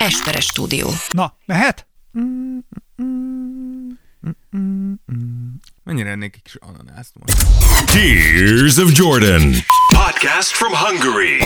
Esperes stúdió. Na, mehet? Mennyire ennék egy kis ananászt most? Tears of Jordan. Podcast from Hungary.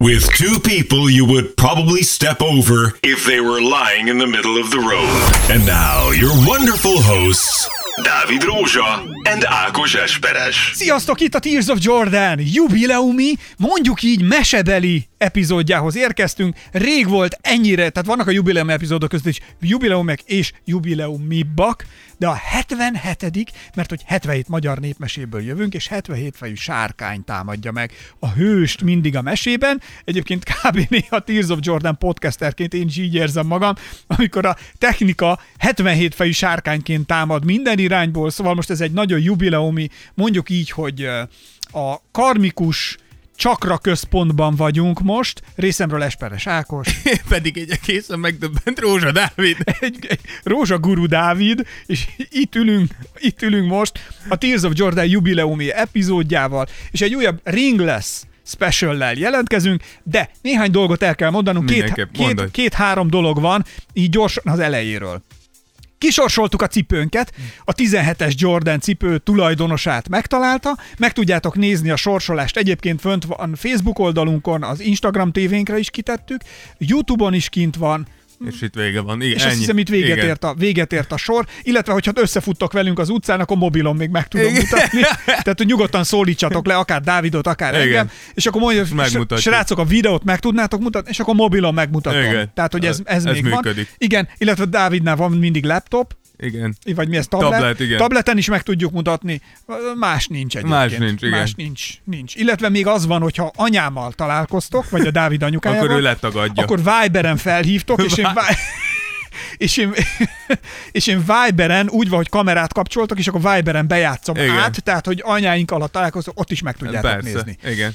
With two people you would probably step over if they were lying in the middle of the road. And now, your wonderful hosts, Dávid Rózsa and Ákos Esperes. Sziasztok, itt a Tears of Jordan jubileumi, mondjuk így mesebeli epizódjához érkeztünk. Rég volt ennyire, tehát vannak a jubileum epizódok között is jubileumek és jubileumibak, de a 77 mert hogy 77 magyar népmeséből jövünk, és 77 fejű sárkány támadja meg a hőst mindig a mesében. Egyébként kb. néha Tears of Jordan podcasterként én is így érzem magam, amikor a technika 77 fejű sárkányként támad minden irányból, szóval most ez egy nagyon jubileumi, mondjuk így, hogy a karmikus csakra központban vagyunk most, részemről Esperes Ákos, Én pedig egy egészen megdöbbent Rózsa Dávid. egy, egy Rózsa Guru Dávid, és itt ülünk, itt ülünk most a Tears of Jordan jubileumi epizódjával, és egy újabb Ringless special jelentkezünk, de néhány dolgot el kell mondanunk, két, két, két-három dolog van, így gyorsan az elejéről. Kisorsoltuk a cipőnket, a 17-es Jordan cipő tulajdonosát megtalálta, meg tudjátok nézni a sorsolást, egyébként fönt van Facebook oldalunkon, az Instagram tévénkre is kitettük, Youtube-on is kint van, És itt vége van. Igen, és azt ennyi. hiszem itt véget Igen. ért, a, véget ért a sor, illetve hogyha összefuttok velünk az utcán, akkor mobilon még meg tudom Igen. mutatni. Tehát, hogy nyugodtan szólítsatok le, akár Dávidot, akár Igen. engem, és akkor mondja, Megmutatjuk. srácok, a videót meg tudnátok mutatni, és akkor mobilon megmutatom. Igen. Tehát, hogy ez, ez, Ez még van. működik. Igen, illetve Dávidnál van mindig laptop, Igen. vagy mi ez, tablet? Tablet, igen. Tableten is meg tudjuk mutatni, más nincs egyébként. Más nincs, igen. Más nincs, nincs. Illetve még az van, hogyha anyámmal találkoztok, vagy a Dávid anyukájával, Akkor ő letagadja. akkor Viberen felhívtok, és én, és én, és én Viberen úgy van, hogy kamerát kapcsoltok, és akkor Viberen bejátszom Igen. át, tehát, hogy anyáink alatt találkoztok, ott is meg tudjátok Persze. nézni. Igen.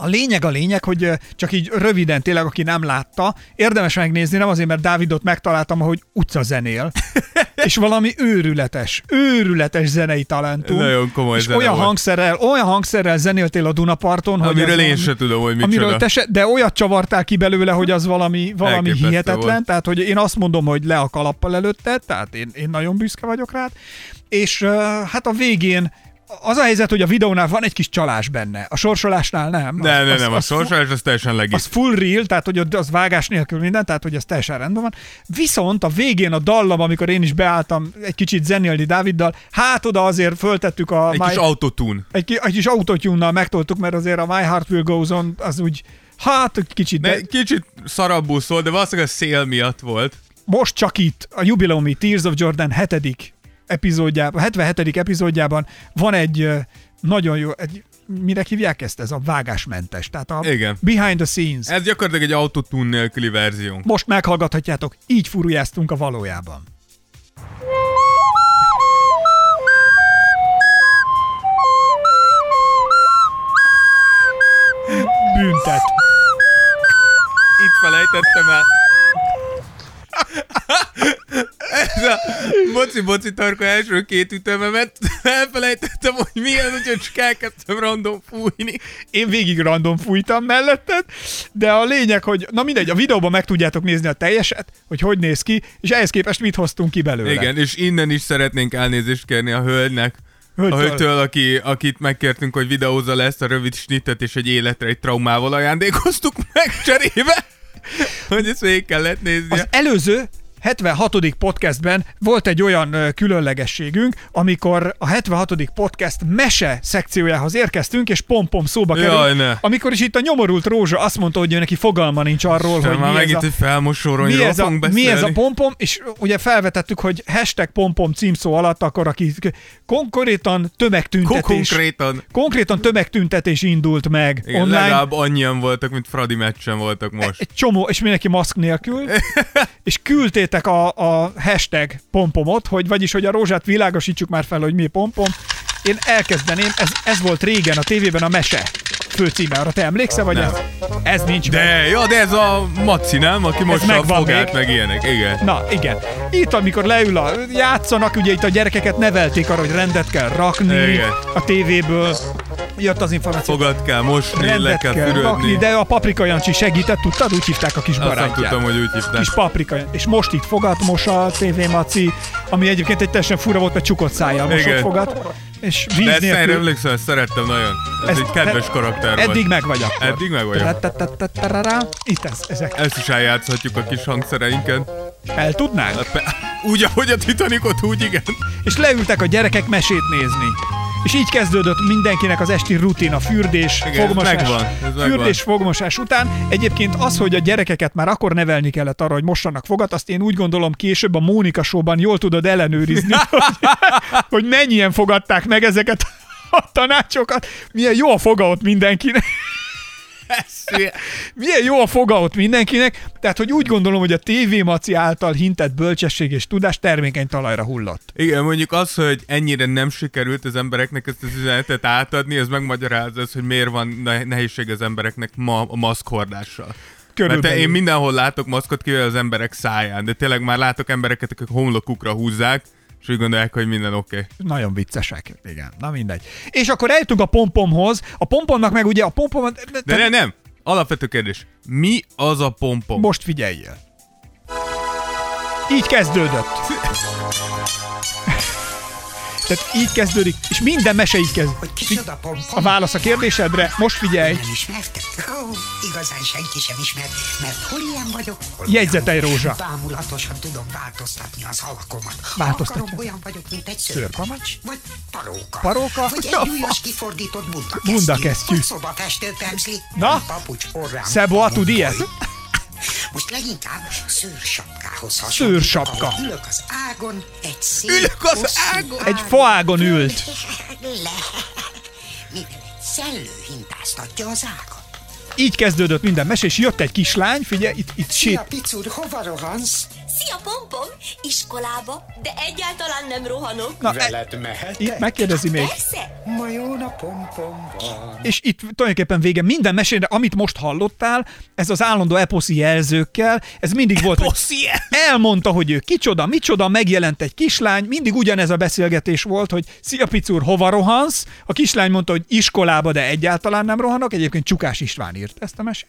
A lényeg a lényeg, hogy csak így röviden tényleg, aki nem látta, érdemes megnézni, nem azért, mert Dávidot megtaláltam, hogy utca zenél, és valami őrületes, őrületes zenei talentum. Nagyon komoly és olyan volt. hangszerrel, olyan hangszerrel zenéltél a Dunaparton, hogy Amiről az én valami- se tudom, hogy micsoda. Amiről te se, de olyat csavartál ki belőle, hogy az valami, valami Elképesztő hihetetlen, volt. tehát hogy én azt mondom, hogy le a kalappal előtted, tehát én, én nagyon büszke vagyok rád, és hát a végén az a helyzet, hogy a videónál van egy kis csalás benne, a sorsolásnál nem. Nem, nem, Az- nem, a az- sorsolás az teljesen legit. az full real, tehát hogy az vágás nélkül minden, tehát hogy ez teljesen rendben van. Viszont a végén a dallam, amikor én is beálltam egy kicsit zenélni Dáviddal, hát oda azért föltettük a... Egy My- kis autotune. egy, egy kis autotune-nal megtoltuk, mert azért a My Heart Will Goes On az úgy, hát kicsit, de Ne, kicsit szarabbul szól, de valószínűleg a szél miatt volt. most csak itt a jubileumi Tears of Jordan 7. epizódjában, 77. epizódjában van egy nagyon jó, egy, mire hívják ezt? Ez a vágásmentes, tehát a Igen. behind the scenes. Ez gyakorlatilag egy autotune nélküli verzió. Most meghallgathatjátok, így furujáztunk a valójában. Büntet. Itt felejtettem el. Ez a boci-boci tarka első két ütememet elfelejtettem, hogy milyen, úgyhogy csak elkezdtem random fújni. Én végig random fújtam melletted, de a lényeg, hogy na mindegy, a videóban meg tudjátok nézni a teljeset, hogy hogy néz ki, és ehhez képest mit hoztunk ki belőle. Igen, és innen is szeretnénk elnézést kérni a hölgynek. Hölgytől. A hölgytől, aki, akit megkértünk, hogy videózza le ezt a rövid snittet, és egy életre egy traumával ajándékoztuk meg cserébe, hogy ezt végig kellett néznie. Az előző 76. podcastben volt egy olyan különlegességünk, amikor a 76. podcast mese szekciójához érkeztünk, és pompom szóba Jaj, került. ne. Amikor is itt a nyomorult Rózsa azt mondta, hogy ő neki fogalma nincs arról, Sem hogy mi ez, a, felmosóról mi, ez a, mi ez a pompom, és ugye felvetettük, hogy hashtag pompom címszó alatt akkor, aki konkrétan tömegtüntetés, Konkrétan. konkrétan tömegtüntetés indult meg Igen, online. legalább annyian voltak, mint Fradi meccsen voltak most. egy csomó, és mindenki maszk nélkül, és küldtétek a, a hashtag pompomot, hogy vagyis, hogy a rózsát világosítsuk már fel, hogy mi pompom. Én elkezdeném, ez, ez volt régen a tévében a mese főcíme, arra te emlékszel, vagy Nem. ez, ez nincs meg? De, ja, de ez a Maci, nem? Aki most a fogát, még. meg ilyenek. Igen. Na, igen. Itt, amikor leül a játszanak, ugye itt a gyerekeket nevelték arra, hogy rendet kell rakni Igen. a tévéből. Jött az információ. Fogad kell mosni, le Rendet kell kell rakni, fürödni. de a Paprika Jancsi segített, tudtad? Úgy hívták a kis Azt barátját. tudtam, hogy úgy hívták. Kis paprika, és most itt fogat mos a TV Maci, ami egyébként egy teljesen fura volt, mert csukott szájjal mosott fogat, és víz De ezt nélkül. emlékszem, ezt szerettem nagyon. Ez, Ez- egy kedves karakter. Eddig meg vagy akkor. Eddig meg. Tatatatatara. Itt ez, ezek. Ezt is eljátszhatjuk a kis hangszereinket. El tudnánk? Pe- Úgy, ahogy a Titanicot, úgy igen. És leültek a gyerekek mesét nézni. És így kezdődött mindenkinek az esti rutin, a fürdés, Igen, ez fogmosás. megvan, ez megvan. fürdés, fogmosás után. Egyébként az, hogy a gyerekeket már akkor nevelni kellett arra, hogy mossanak fogat, azt én úgy gondolom később a Mónika showban jól tudod ellenőrizni, hogy, hogy mennyien fogadták meg ezeket a tanácsokat. Milyen jó a foga ott mindenkinek. Milyen jó a foga ott mindenkinek. Tehát, hogy úgy gondolom, hogy a TV Maci által hintett bölcsesség és tudás termékeny talajra hullott. Igen, mondjuk az, hogy ennyire nem sikerült az embereknek ezt az üzenetet átadni, ez megmagyarázza az, hogy miért van ne- nehézség az embereknek ma a maszkhordással. Mert Körülbelül. én mindenhol látok maszkot, kivel az emberek száján, de tényleg már látok embereket, akik homlokukra húzzák, és úgy gondolják, hogy minden oké. Okay. Nagyon viccesek. Igen, na mindegy. És akkor eljutunk a pompomhoz. A pompomnak meg ugye a pompom... De nem, nem. Alapvető kérdés. Mi az a pompom? Most figyeljél. Így kezdődött. Tehát így kezdődik, és minden mese így kezd. Hogy kicsoda pompom? A válasz a kérdésedre, most figyelj, Nem ismertek? Ó, igazán senki sem ismert, mert hol ilyen vagyok, hol Jegyzetelj, olyan. Rózsa. Bámulatosan tudom változtatni az alakomat. Ha Változtatja. akarom, olyan vagyok, mint egy Szőrpamacs? vagy paróka. Paróka? Vagy egy újas kifordított bundakesztyű. Bundakesztyű. Vagy szobafestő pemzli. Na? Papucs orrám. Szeboa tud ilyet? Most leginkább szőrsapkához hasonlít. Szőrsapka. Ülök az ágon, egy szép Ülök az ágon? Egy faágon ült. Le. Mivel egy szellő hintáztatja az ágat. Így kezdődött minden mese, és jött egy kislány, figyelj, itt, itt Szia, sét, picur, hova rohansz? Szia, Pompom! Iskolába, de egyáltalán nem rohanok. Na, Veled mehetek? itt megkérdezi még. Persze! Ma jó napom pom van. És itt tulajdonképpen vége minden mesére, amit most hallottál, ez az állandó eposzi jelzőkkel, ez mindig volt, Bosszie! elmondta, hogy ő kicsoda, micsoda, megjelent egy kislány, mindig ugyanez a beszélgetés volt, hogy szia picur, hova rohansz? A kislány mondta, hogy iskolába, de egyáltalán nem rohanok, egyébként Csukás István írt ezt a mesét.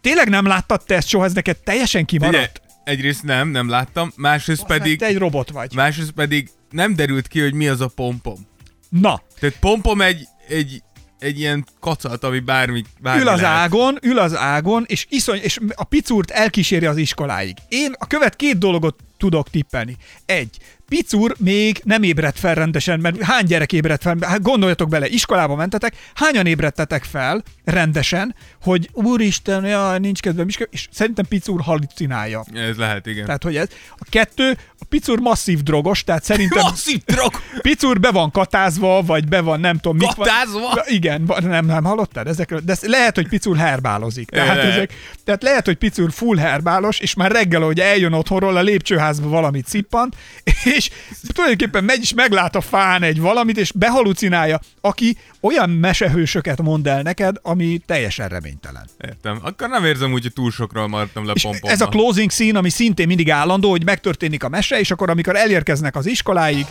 Tényleg nem láttad te ezt soha, ez neked teljesen Ugye, kimaradt? Egyrészt nem, nem láttam, másrészt pedig, Te egy robot vagy. másrészt pedig nem derült ki, hogy mi az a pompom. Na, Tehát pompom egy, egy, egy ilyen kacat, ami bármi, bármi ül az lehet. ágon, ül az ágon, és iszony, és a picurt elkíséri az iskoláig. Én a követ két dolgot tudok tippelni. Egy, Picur még nem ébredt fel rendesen, mert hány gyerek ébredt fel? Hát gondoljatok bele, iskolába mentetek, hányan ébredtetek fel rendesen, hogy úristen, jaj, nincs kedvem, is és szerintem Picur halucinálja. Ez lehet, igen. Tehát, hogy ez. A kettő, Picur masszív drogos, tehát szerintem Masszív drog! Picur be van katázva, vagy be van nem tudom van- Katázva? Ja, Igen, nem, nem hallottad ezekről? De lehet, hogy Picur herbálozik. Tehát, ezek, tehát lehet, hogy Picur full herbálos, és már reggel, hogy eljön otthonról, a lépcsőházba valamit szippant, és tulajdonképpen megy és meglát a fán egy valamit, és behalucinálja, aki olyan mesehősöket mond el neked, ami teljesen reménytelen. Értem. Akkor nem érzem úgy, hogy túl sokról maradtam le És pompommal. ez a closing scene, ami szintén mindig állandó, hogy megtörténik a mese, és akkor amikor elérkeznek az iskoláig,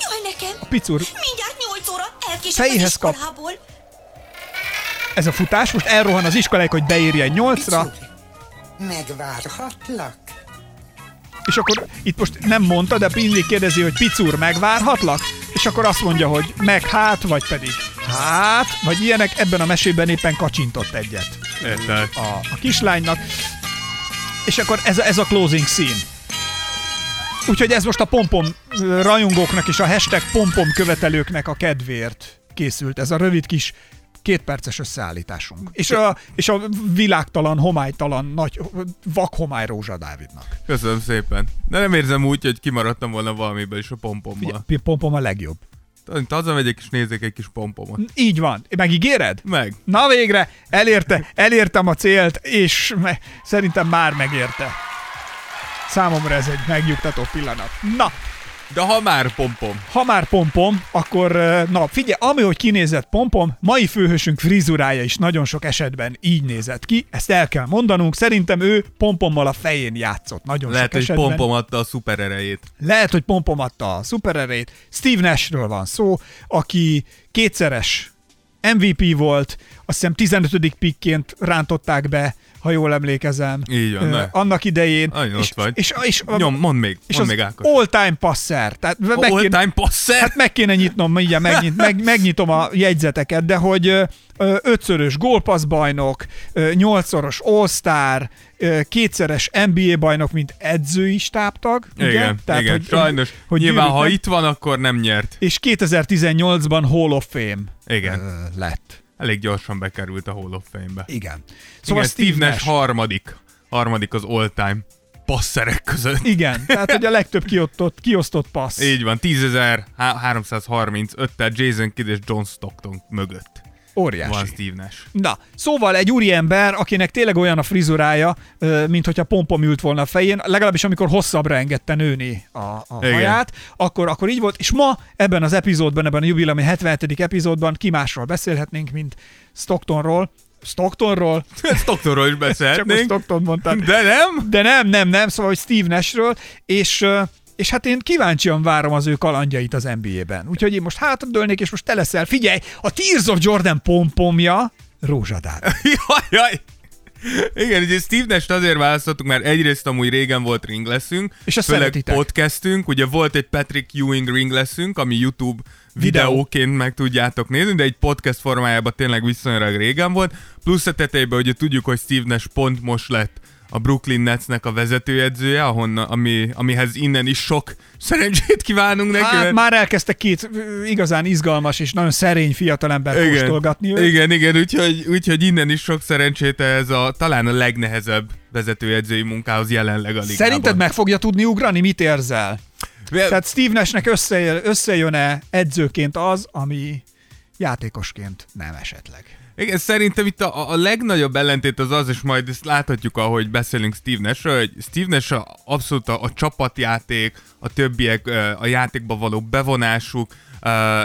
Jaj, nekem! Picur, Mindjárt nyolc óra elkések az Fejéhez kap. iskolából. ez a futás, most elrohan az iskoláig, hogy beérjen nyolcra, Megvárhatlak? és akkor itt most nem mondta, de mindig kérdezi, hogy Picur, megvárhatlak? És akkor azt mondja, hogy meg hát, vagy pedig hát, vagy ilyenek, ebben a mesében éppen kacsintott egyet Értem. a, a kislánynak. És akkor ez, a- ez a closing scene. Úgyhogy ez most a pompom rajongóknak és a hashtag pompom követelőknek a kedvéért készült. Ez a rövid kis kétperces összeállításunk. És a, és a világtalan, homálytalan, nagy vakhomály Rózsa Dávidnak. Köszönöm szépen. De nem érzem úgy, hogy kimaradtam volna valamiből is a pompommal. Pi- Pompom a legjobb. Hazamegyek és nézek egy kis pompomot. Így van. Megígéred? Meg. Na végre, elérte, elértem a célt, és me, szerintem már megérte. Számomra ez egy megnyugtató pillanat. Na, De ha már pompom. ha már pompom, akkor na figyelj, ami hogy kinézett pompom, mai főhősünk frizurája is nagyon sok esetben így nézett ki, ezt el kell mondanunk, szerintem ő pompommal a fején játszott nagyon Lehet, sok hogy esetben. pompom adta a szuper erejét. Lehet, hogy pompom adta a szupererét. Steve Nashről van szó, aki kétszeres MVP volt, azt hiszem 15. pikként rántották be, ha jól emlékezem. Így van, ne. annak idején. Nagyon és, ott vagy. És, és, és, Nyom, mondd még, és mondd még Ákos. all-time passer. Tehát meg kéne- All-time passer? Hát meg kéne nyitnom, mindjárt megnyit, meg, megnyitom a jegyzeteket, de hogy ö, ötszörös gólpassz bajnok, ö, nyolcszoros All-Star, kétszeres NBA bajnok, mint edzői stábtag. ugye? Igen, Tehát, igen. hogy- Sajnos. hogy Nyilván, gyűrűt ha itt van, akkor nem nyert. És 2018-ban Hall of Fame Igen. lett. Elég gyorsan bekerült a Hall of Fame-be. Igen. Szóval Igen, Steve, Nash, Nash. harmadik. Harmadik az all-time passzerek között. Igen, tehát hogy a legtöbb kiosztott, kiosztott passz. Így van, 10.335-tel Jason Kidd és John Stockton mögött Óriási. van Steve Nash. Na, szóval egy úriember, akinek tényleg olyan a frizurája, mint hogyha pompom ült volna a fején, legalábbis amikor hosszabbra engedte nőni a, a Igen. haját, akkor, akkor így volt, és ma ebben az epizódban, ebben a jubileumi 77. epizódban ki másról beszélhetnénk, mint Stocktonról, Stocktonról, Stocktonról is csak most beszélhetnénk. Stockton mondtam, De nem? de nem, nem, nem, szóval, hogy Steve Nashről, és, és hát én kíváncsian várom az ő kalandjait az NBA-ben. Úgyhogy én most hátradőlnék, és most te leszel. Figyelj, a Tears of Jordan pompomja rózsadár. Jaj, jaj. Igen, ugye Steve Nash-t azért választottuk, mert egyrészt amúgy régen volt ring leszünk, És főleg szeretitek. podcastünk, ugye volt egy Patrick Ewing ring leszünk, ami YouTube Videó. videóként meg tudjátok nézni, de egy podcast formájában tényleg viszonylag régen volt. Plusz a tetejében ugye tudjuk, hogy Steve Nash pont most lett a Brooklyn Netsnek a vezetőedzője, ahonna, ami, amihez innen is sok szerencsét kívánunk neki. Hát mert- már elkezdte két igazán izgalmas és nagyon szerény fiatalember kóstolgatni őt. Igen, igen, úgyhogy, úgyhogy innen is sok szerencsét ez a talán a legnehezebb vezetőedzői munkához jelenleg a ligában. Szerinted meg fogja tudni ugrani? Mit érzel? Vel- Tehát Steve Nashnek összejön, összejön-e edzőként az, ami játékosként nem esetleg? Igen, szerintem itt a, a legnagyobb ellentét az az, és majd ezt láthatjuk, ahogy beszélünk Steve Nashről, hogy Steve Nash a, abszolút a, a csapatjáték, a többiek a játékba való bevonásuk,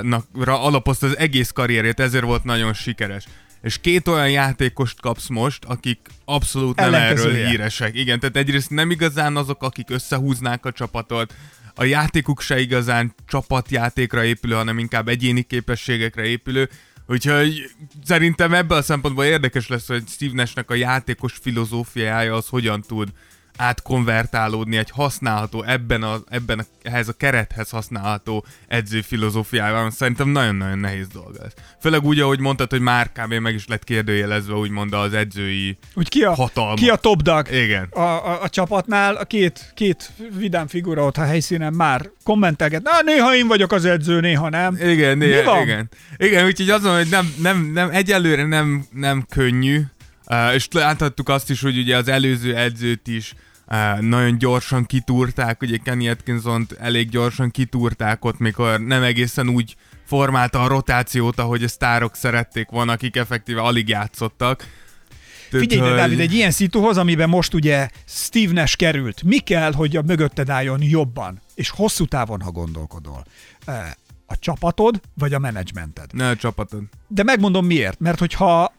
nakra alapozta az egész karrierét, ezért volt nagyon sikeres. És két olyan játékost kapsz most, akik abszolút nem erről híresek. Igen, tehát egyrészt nem igazán azok, akik összehúznák a csapatot, a játékuk se igazán csapatjátékra épülő, hanem inkább egyéni képességekre épülő, Úgyhogy szerintem ebből a szempontból érdekes lesz, hogy Steve Nashnek a játékos filozófiája az hogyan tud átkonvertálódni egy használható, ebben, a, ebben a, ehhez a kerethez használható edző filozófiával. Szerintem nagyon-nagyon nehéz dolga ez. Főleg úgy, ahogy mondtad, hogy már kb. meg is lett kérdőjelezve, úgymond az edzői Úgy ki a, hatalma. ki a top dog? Igen. A, a, a csapatnál a két, két vidám figura ott a helyszínen már kommentelget. Na, néha én vagyok az edző, néha nem. Igen, van? igen. Igen, úgyhogy azon, hogy nem, nem, nem, egyelőre nem, nem könnyű, uh, és láthattuk azt is, hogy ugye az előző edzőt is uh, nagyon gyorsan kitúrták, ugye Kenny atkinson elég gyorsan kitúrták ott, mikor nem egészen úgy formálta a rotációt, ahogy a sztárok szerették volna, akik effektíve alig játszottak. Figyelj, hogy- Dávid, egy ilyen szituhoz, amiben most ugye Steve Nash került, mi kell, hogy a mögötted álljon jobban, és hosszú távon, ha gondolkodol? A csapatod, vagy a menedzsmented? Ne a csapatod. De megmondom miért. Mert hogyha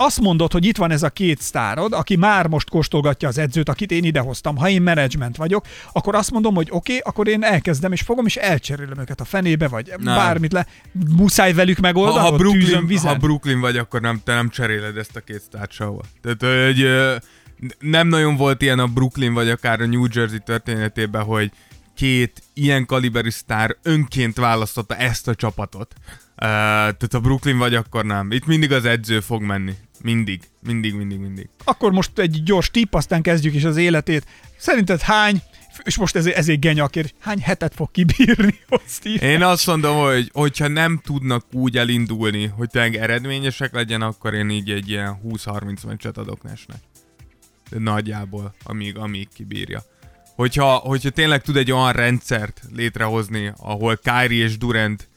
azt mondod, hogy itt van ez a két sztárod, aki már most kóstolgatja az edzőt, akit én idehoztam, ha én menedzsment vagyok, akkor azt mondom, hogy oké, okay, akkor én elkezdem, és fogom, és elcserélem őket a fenébe, vagy Nem. bármit le. Muszáj velük Ha, megoldani, ha, tűzön, Brooklyn, vizen. ha Brooklyn vagy, akkor nem, te nem cseréled ezt a két sztárt sehova. Tehát, hogy nem nagyon volt ilyen a Brooklyn, vagy akár a New Jersey történetében, hogy két ilyen kaliberű sztár önként választotta ezt a csapatot. Tehát a Brooklyn vagy, akkor nem. Itt mindig az edző fog menni. Mindig. Mindig, mindig, mindig. Akkor most egy gyors tipp, aztán kezdjük is az életét. Szerinted hány, és most ez, ez egy genyakért, hány hetet fog kibírni ott Steve? Én azt mondom, hogy hogyha nem tudnak úgy elindulni, hogy tényleg eredményesek legyen, akkor én így egy ilyen 20-30 meccset adok Nesnek. De nagyjából, amíg, amíg kibírja. Hogyha, hogyha tényleg tud egy olyan rendszert létrehozni, ahol Kyrie és Durant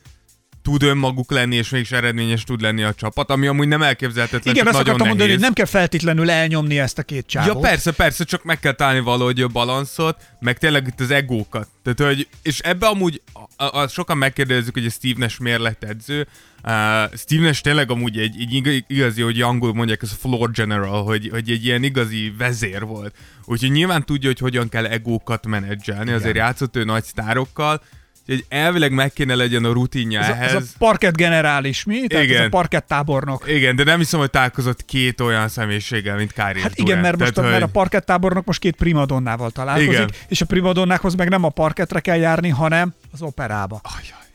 tud önmaguk lenni, és mégis eredményes tud lenni a csapat, ami amúgy nem elképzelhetetlen, Igen, azt nagyon akartam mondani, nehéz. hogy nem kell feltétlenül elnyomni ezt a két csávót. Ja persze, persze, csak meg kell találni valahogy a balanszot, meg tényleg itt az egókat. Tehát, hogy, és ebbe amúgy a, a, a, sokan megkérdezzük, hogy a Steve Nash miért lett edző. Uh, Steve Nash tényleg amúgy egy, egy ig- igazi, hogy angol mondják, ez a floor general, hogy, hogy egy ilyen igazi vezér volt. Úgyhogy nyilván tudja, hogy hogyan kell egókat menedzselni, azért játszott ő nagy sztárokkal, Úgyhogy elvileg meg kéne legyen a rutinja Ez a, ehhez. ez a parkett generális, mi? Tehát ez Igen. a parkett tábornok. Igen, de nem hiszem, hogy találkozott két olyan személyiséggel, mint Kári Hát igen, mert most a, Tehát, mert a hogy- parkett tábornok most két primadonnával találkozik, Igen. és a primadonnákhoz meg nem a parkettre kell járni, hanem az operába.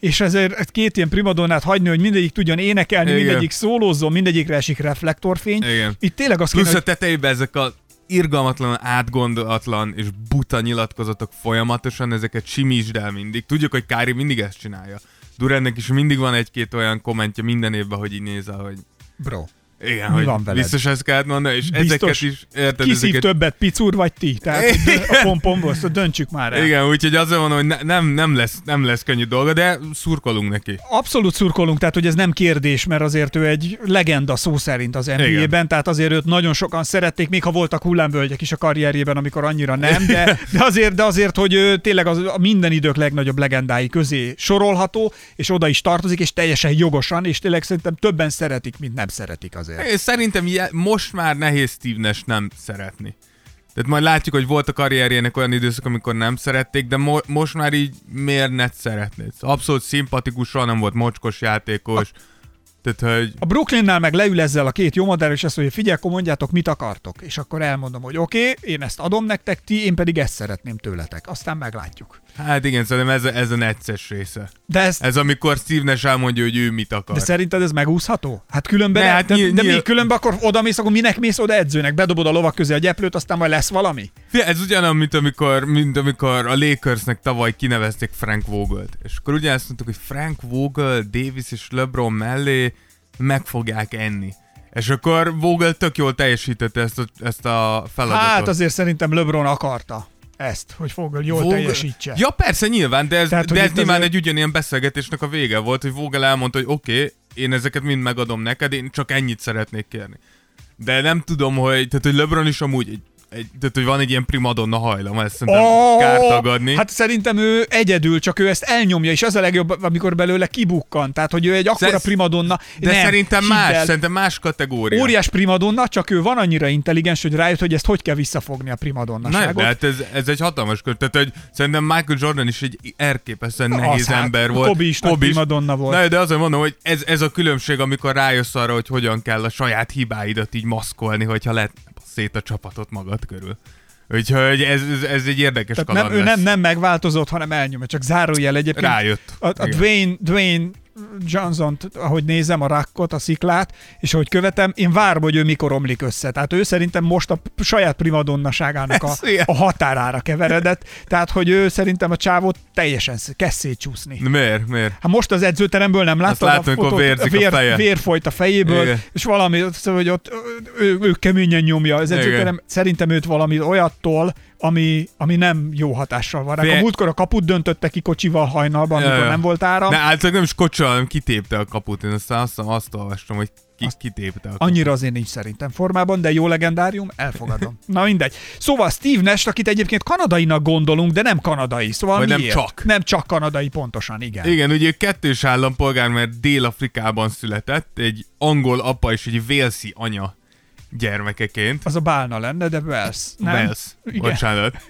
És ezért két ilyen primadonnát hagyni, hogy mindegyik tudjon énekelni, Igen. mindegyik szólózzon, mindegyikre esik reflektorfény. Igen. Itt tényleg kéne, Plusz a hogy tetejében ezek a irgalmatlan, átgondolatlan és buta nyilatkozatok folyamatosan, ezeket simítsd el mindig. Tudjuk, hogy Kári mindig ezt csinálja. Durennek is mindig van egy-két olyan kommentje minden évben, hogy így nézel, hogy bro, igen, Mi hogy van veled? biztos ezt kellett mondani, és ezeket biztos is, érted, ki ezeket többet, picúr vagy ti? Tehát a pompomból, szóval döntsük már el. Igen, úgyhogy azért mondom, hogy ne, nem, nem, lesz, nem lesz könnyű dolga, de szurkolunk neki. Abszolút szurkolunk, tehát hogy ez nem kérdés, mert azért ő egy legenda szó szerint az NBA-ben, tehát azért őt nagyon sokan szerették, még ha voltak hullámvölgyek is a karrierjében, amikor annyira nem, de, de, azért, de azért, hogy ő tényleg az, a minden idők legnagyobb legendái közé sorolható, és oda is tartozik, és teljesen jogosan, és tényleg szerintem többen szeretik, mint nem szeretik azért. És szerintem most már nehéz Steve nem szeretni. Tehát majd látjuk, hogy volt a karrierjének olyan időszak, amikor nem szerették, de mo- most már így miért ne szeretnéd? Abszolút szimpatikus, soha nem volt mocskos játékos. Tehát, hogy A Brooklynnál meg leül ezzel a két jó modell, és azt mondja, figyelj, akkor mondjátok, mit akartok. És akkor elmondom, hogy oké, okay, én ezt adom nektek, ti, én pedig ezt szeretném tőletek. Aztán meglátjuk. hát igen, szerintem ez, ez a necces része. De ez, Ez amikor Steve Nash elmondja, hogy ő mit akar. De szerinted ez megúszható? Hát különben, ne, hát de, nyil- de nyil- mi különben akkor oda mész, akkor minek mész oda edzőnek? Bedobod a lovak közé a gyeplőt, aztán majd lesz valami? Fia, ez ugyanaz, mint amikor, mint amikor a Lakersnek tavaly kinevezték Frank Vogelt. És akkor ugyanezt mondtuk, hogy Frank Vogel, Davis és LeBron mellé meg fogják enni. És akkor Vogel tök jól teljesítette ezt a, ezt a feladatot. Hát azért szerintem LeBron akarta ezt, hogy Fogel jól Vogel- teljesítse. Ja persze, nyilván, de ez, Tehát, de ez nyilván azért- egy ugyanilyen beszélgetésnek a vége volt, hogy Vogel elmondta, hogy oké, okay, én ezeket mind megadom neked, én csak ennyit szeretnék kérni. De nem tudom, hogy, tehát, hogy LeBron is amúgy egy, egy tehát, hogy van egy ilyen primadonna hajlam, ezt szerintem Ó, kár tagadni. Hát szerintem ő egyedül, csak ő ezt elnyomja, és az a legjobb, amikor belőle kibukkan. Tehát, hogy ő egy akkora Szer- primadonna. de nem, szerintem hidd más, szerintem más kategória. Óriás primadonna, csak ő van annyira intelligens, hogy rájött, hogy ezt hogy kell visszafogni a Na, primadonnaságot. de hát ez, ez egy hatalmas kör. Tehát, hogy szerintem Michael Jordan is egy elképesztően Az nehéz hát, ember volt. Kobe is nagy primadonna volt. Na, de azért mondom, hogy ez, ez a különbség, amikor rájössz arra, hogy hogyan kell a saját hibáidat így maszkolni, hogyha lehet szét a csapatot magad körül. Úgyhogy ez, ez, ez egy érdekes Tehát kaland nem, ő lesz. nem, nem megváltozott, hanem elnyomja. Csak zárójel egyébként. Rájött. A, a Igen. Dwayne, Dwayne johnson ahogy nézem a rakkot, a sziklát, és ahogy követem, én várom, hogy ő mikor omlik össze. Tehát ő szerintem most a saját primadonnaságának a, a határára keveredett. Tehát, hogy ő szerintem a csávót teljesen kezd szétcsúszni. Miért? Miért? Hát most az edzőteremből nem láttad látom, amikor fotót? vérzik a vér, feje. vér folyt a fejéből, Igen. és valami, szóval, hogy ott ő, ő keményen nyomja az Igen. edzőterem. Szerintem őt valami olyattól, ami, ami nem jó hatással van. Fél- A múltkor a kaput döntötte ki kocsival hajnalban, amikor nem volt áram. Ne, általában nem is kocsal, hanem kitépte a kaput. Én aztán azt, azt olvastam, hogy ki, Azt- kitépte. Annyira azért nincs szerintem formában, de jó legendárium, elfogadom. Na mindegy. Szóval Steve Nash, akit egyébként kanadainak gondolunk, de nem kanadai. Szóval Vagy nem miért? csak. Nem csak kanadai, pontosan, igen. Igen, ugye kettős állampolgár, mert Dél-Afrikában született, egy angol apa és egy vélszi anya gyermekeként. Az a bálna lenne, de Wales. Nem? Wales. Igen. Bocsánat.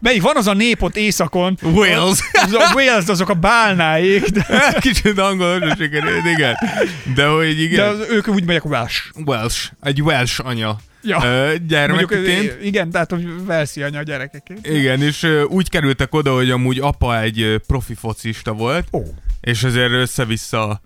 Melyik van az a nép ott északon? Wales. Az a Wales, azok a bálnáik, de, Kicsit angolosra sikerült, igen. De hogy de igen, az, ők úgy megyek Welsh. Welsh, egy Welsh anya Ja. ö, Mondjuk, gyermekeként. igen, tehát hogy Velszi anya gyerekeként. Igen, és úgy kerültek oda, hogy amúgy apa egy profi focista volt, Ó, és ezért össze-vissza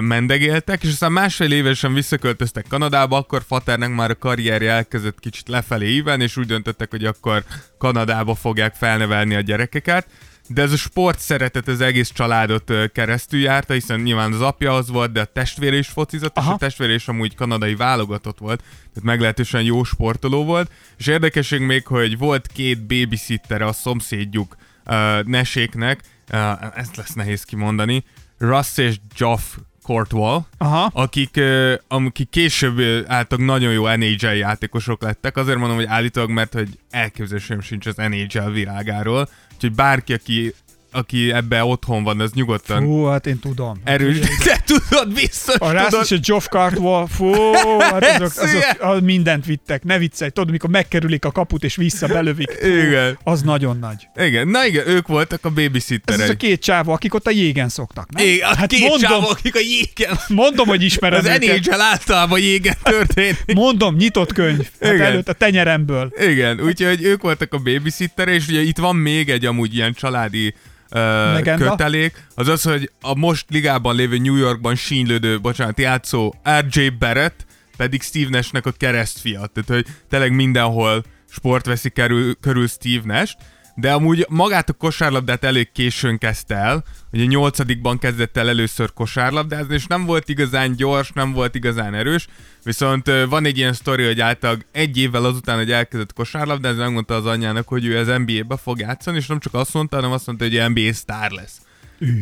mendegéltek, és aztán másfél évesen visszaköltöztek Kanadába, akkor Faternek már a karrierje elkezdett kicsit lefelé íven, és úgy döntöttek, hogy akkor Kanadába fogják felnevelni a gyerekeket. De ez a sport szeretet az egész családot keresztül járta, hiszen nyilván az apja az volt, de a testvére is focizott, Aha. és a testvére is amúgy kanadai válogatott volt, tehát meglehetősen jó sportoló volt. És érdekesség még, hogy volt két babysittere a szomszédjuk uh, Neséknek, uh, ezt lesz nehéz kimondani, Russ és Joff Courtwall, aha. akik, akik később álltak nagyon jó NHL játékosok lettek. Azért mondom, hogy állítólag, mert hogy elképzelésem sincs az NHL világáról. Úgyhogy bárki, aki aki ebbe otthon van, az nyugodtan Fú, hát én tudom. erős. Te tudod, biztos A Rász és a Geoff Cartwell, fú, hát azok, azok, Hülye. az mindent vittek. Ne viccelj, tudod, mikor megkerülik a kaput és vissza belövik. Fú, Igen. Az nagyon nagy. Igen, na igen, ők voltak a Ez babysitterei. az a két csávó, akik ott a jégen szoktak, nem? Igen, a hát két mondom, csávó, akik a jégen. mondom, hogy ismered Az őket. NHL általában jégen történik. Mondom, nyitott könyv. Hát Igen. előtt a tenyeremből. Igen, úgyhogy ők voltak a babysitter, és ugye itt van még egy amúgy ilyen családi uh, kötelék, az az, hogy a most ligában lévő New Yorkban sínylődő, bocsánat, játszó RJ Barrett pedig Steve Nashnek a keresztfia. Tehát, hogy tényleg mindenhol sport veszi körül, körül Steve Nash, de amúgy magát a kosárlabdát elég későn kezdte el, ugye nyolcadikban kezdett el először kosárlabdázni, és nem volt igazán gyors, nem volt igazán erős, viszont van egy ilyen sztori, hogy általában egy évvel azután, hogy elkezdett kosárlabdázni, megmondta az anyjának, hogy ő az NBA-be fog játszani, és nem csak azt mondta, hanem azt mondta, hogy NBA sztár lesz.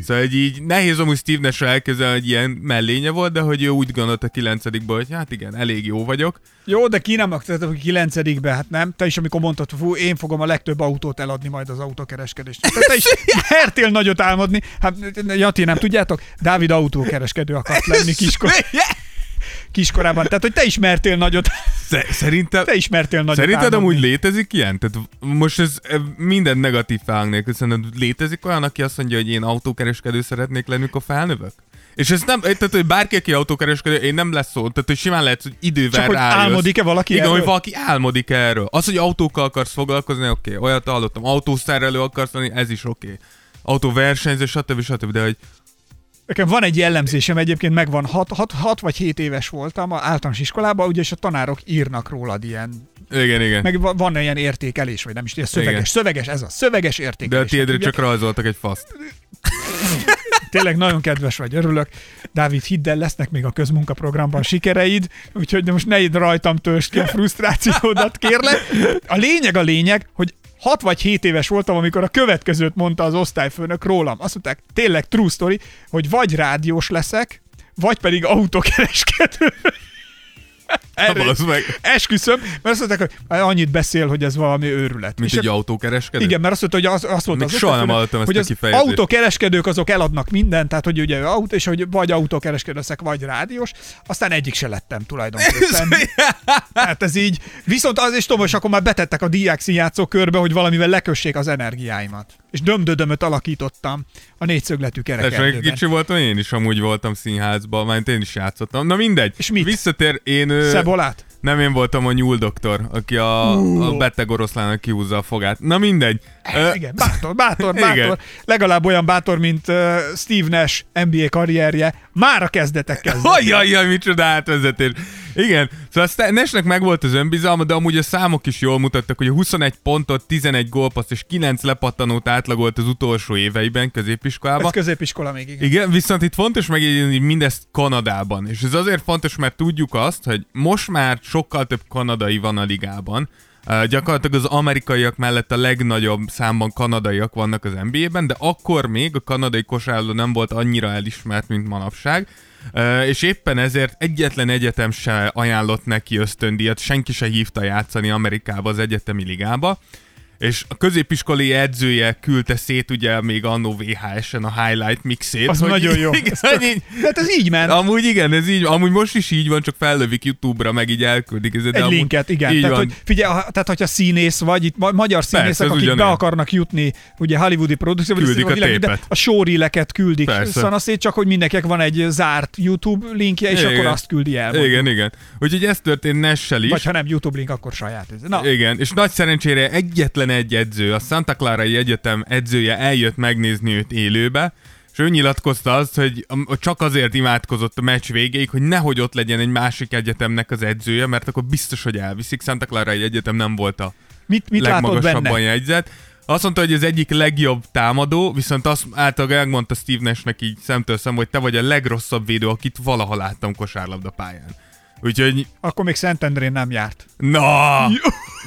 Szóval hogy így nehéz amúgy Steve nash elképzelni, hogy ilyen mellénye volt, de hogy ő úgy gondolta kilencedikből, hogy hát igen, elég jó vagyok. Jó, de ki nem akart, hogy kilencedikbe, hát nem? Te is, amikor mondtad, fú, én fogom a legtöbb autót eladni majd az autókereskedést. Te, te is mertél nagyot álmodni. Hát, Jati, nem tudjátok? Dávid autókereskedő akart lenni kiskor, kiskorában. Tehát, hogy te is mertél nagyot, Sze- Szerintem, te is mertél nagyot Szerinted álmodni. amúgy létezik ilyen? Tehát most ez eh, minden negatív felhang nélkül, szerinted létezik olyan, aki azt mondja, hogy én autókereskedő szeretnék lenni, mikor felnövök? És ez nem, tehát hogy bárki, aki autókereskedő, én nem lesz szó, tehát hogy simán lehet, hogy idővel Csak hogy rájössz. álmodik-e valaki Igen, erről? hogy valaki álmodik erről. Az, hogy autókkal akarsz foglalkozni, oké, okay. olyat hallottam, autószerelő akarsz lenni, ez is oké. Okay. Autóversenyző, stb. stb. De hogy Nekem van egy jellemzésem, egyébként megvan, 6 vagy 7 éves voltam a általános iskolában, ugye, és a tanárok írnak rólad ilyen, igen, igen. meg va- van ilyen értékelés, vagy nem is, szöveges, Igen. szöveges, ez a szöveges De a értékelés. tiédre csak rajzoltak egy faszt. Tényleg nagyon kedves vagy, örülök. Dávid, hidd el, lesznek még a közmunkaprogramban sikereid, úgyhogy de most ne idd rajtam törsd ki a frusztrációdat, kérlek. A lényeg a lényeg, hogy 6 vagy 7 éves voltam, amikor a következőt mondta az osztályfőnök rólam. Azt mondták, tényleg true story, hogy vagy rádiós leszek, vagy pedig autókereskedő. Basz meg. Esküszöm, mert azt mondták, hogy annyit beszél, hogy ez valami őrület. Mint És egy autókereskedő? igen, mert azt mondta, hogy az, azt mondta Még az soha nem hallottam ezt hogy az autókereskedők azok eladnak mindent, tehát hogy ugye autó, és hogy vagy autókereskedő leszek, vagy rádiós, aztán egyik se lettem tulajdonképpen. hát ez így. Viszont az is tudom, és akkor már betettek a diák színjátszó körbe, hogy valamivel lekössék az energiáimat. És dömdödömöt alakítottam a négyszögletű És meg kerekerdőben. kicsi voltam, én is amúgy voltam színházban, mert én is játszottam. Na mindegy. És mit? Visszatér, én... Szebolát? Nem én voltam a nyúldoktor, aki a, a beteg oroszlának kihúzza a fogát. Na mindegy. Ö, Igen, bátor, bátor, Igen. bátor. Legalább olyan bátor, mint uh, Steve Nash NBA karrierje. Már a kezdetek kezdve. Ajjajjaj, micsoda átvezetés. Igen, szóval Nesnek megvolt az önbizalma, de amúgy a számok is jól mutattak, hogy a 21 pontot, 11 gólpaszt és 9 lepattanót átlagolt az utolsó éveiben Ez középiskolában. középiskola még, igen. Igen, viszont itt fontos megjegyezni hogy mindezt Kanadában. És ez azért fontos, mert tudjuk azt, hogy most már sokkal több kanadai van a ligában. Uh, gyakorlatilag az amerikaiak mellett a legnagyobb számban kanadaiak vannak az NBA-ben, de akkor még a kanadai kosárlabda nem volt annyira elismert, mint manapság. És éppen ezért egyetlen egyetem se ajánlott neki ösztöndíjat, senki se hívta játszani Amerikába az egyetemi ligába. És a középiskolai edzője küldte szét ugye még annó VHS-en a highlight mixét. Az hogy nagyon jó. Igen, Ez így, hát ez így ment. amúgy igen, ez így, amúgy most is így van, csak fellövik YouTube-ra, meg így elküldik. Ez, Egy amúgy, linket, igen. Így Tehát, van. hogy, figyelj, ha, tehát, hogyha színész vagy, itt ma- magyar színészek, ez akik be akarnak jutni, ugye hollywoodi produkcióba, Küldik a világ- de a showreeleket küldik Persze. szanaszét, csak hogy mindenkinek van egy zárt YouTube linkje, és Igen. akkor azt küldi el. mondjuk. Igen, igen. Úgyhogy ez történt Nessel is. Vagy ha nem YouTube link, akkor saját. Na, Igen, és nagy szerencsére egyetlen egy edző, a Santa Clara-i Egyetem edzője eljött megnézni őt élőbe, és ő nyilatkozta azt, hogy csak azért imádkozott a meccs végéig, hogy nehogy ott legyen egy másik egyetemnek az edzője, mert akkor biztos, hogy elviszik. Santa Clara-i Egyetem nem volt a mit, mit legmagasabban jegyzett. Azt mondta, hogy az egyik legjobb támadó, viszont azt általában elmondta Steve Nashnek így szemtől szem, hogy te vagy a legrosszabb védő, akit valaha láttam kosárlabda pályán. Úgyhogy, Akkor még Szentendrén nem járt. na,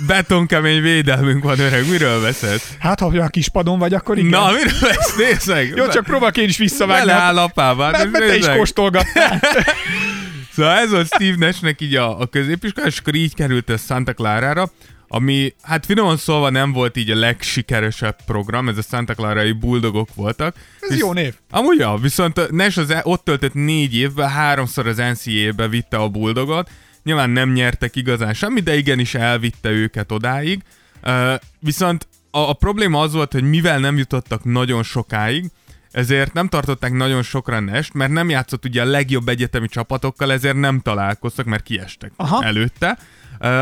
betonkemény védelmünk van öreg, miről veszed? Hát, ha a kispadon vagy, akkor igen. Na, miről vesz? Nézd meg! Jó, csak próbálok én is visszavágni. Beleáll apába. Mert, mert te is kóstolgattál. Szóval ez volt Steve Nashnek így a, a középiskola, és akkor így került ez Santa Clara-ra, ami hát finoman szólva nem volt így a legsikeresebb program, ez a Santa Clara-i Bulldogok voltak. Ez Visz- jó név. Amúgy ja, viszont a Nash az e- ott töltött négy évben, háromszor az NCAA-be vitte a Bulldogot, nyilván nem nyertek igazán semmit, de igenis elvitte őket odáig. Uh, viszont a, a probléma az volt, hogy mivel nem jutottak nagyon sokáig, ezért nem tartották nagyon sokra Nest, mert nem játszott ugye a legjobb egyetemi csapatokkal, ezért nem találkoztak, mert kiestek Aha. előtte.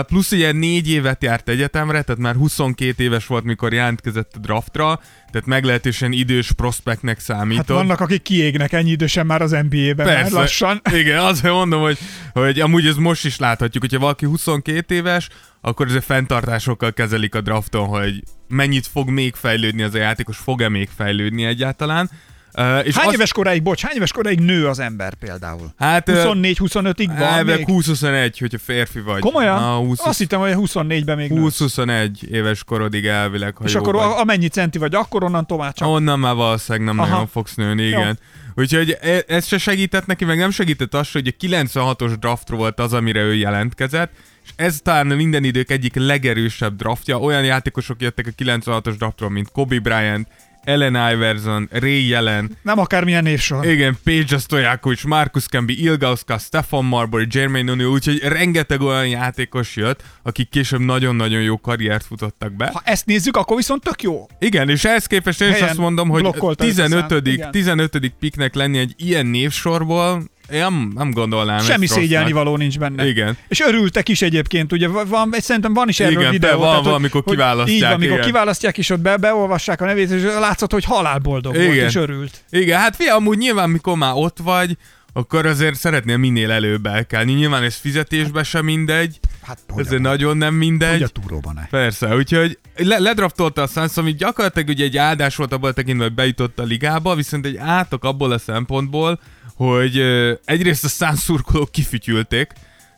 Plusz ugye négy évet járt egyetemre, tehát már 22 éves volt, mikor jelentkezett a draftra, tehát meglehetősen idős prospektnek számított. Hát vannak, akik kiégnek ennyi idősen már az NBA-ben, már Persze. lassan. Igen, azért mondom, hogy, hogy amúgy ez most is láthatjuk, hogyha valaki 22 éves, akkor azért fenntartásokkal kezelik a drafton, hogy mennyit fog még fejlődni az a játékos, fog-e még fejlődni egyáltalán. Uh, és Hány az- éves koráig, bocs, hány éves koráig nő az ember például? Hát, ö, 24-25-ig van Elvileg még? 20-21, hogyha férfi vagy. Komolyan? Na, 20, Azt hittem, hogy 24-ben még nő. 20-21 éves korodig elvileg, ha És jó akkor vagy. amennyi centi vagy, akkor onnantól már csak. Onnan már valószínűleg nem Aha. nagyon fogsz nőni, igen. Úgyhogy e- ez se segített neki, meg nem segített az, hogy a 96-os draft volt az, amire ő jelentkezett, és ez talán minden idők egyik legerősebb draftja. Olyan játékosok jöttek a 96-os draftról, mint Kobe Bryant, Ellen Iverson, Ray Jelen, Nem akármilyen névsor. igen, Paige Stojakovic, Marcus Camby, Ilgauska, Stefan Marbury, Jermaine O'Neal, úgyhogy rengeteg olyan játékos jött, akik később nagyon-nagyon jó karriert futottak be. Ha ezt nézzük, akkor viszont tök jó. Igen, és ehhez képest én is azt mondom, hogy blokkolta ezt a 15. számot, igen. 15. piknek lenni egy ilyen névsorból, én nem, nem gondolnám Semmi szégyelni való nincs benne. Igen. És örültek is egyébként, ugye van, szerintem van is erről Igen, videó. de van, tehát, valamikor hogy kiválasztják, Így van, amikor igen. kiválasztják, és ott be, beolvassák a nevét, és látszott, hogy halálboldog volt, Igen. és örült. Igen, hát fia, amúgy nyilván mikor már ott vagy, akkor azért szeretnél minél előbb elkelni. Nyilván ez fizetésbe sem mindegy, Hát ezért nagyon nem mindegy. hogy a túróban. Persze, úgyhogy le- ledraftolta a Suns, ami gyakorlatilag ugye egy áldás volt abból tekintve, hogy bejutott a ligába, viszont egy átok abból a szempontból, hogy ö, egyrészt a Suns szurkolók kifütyülték,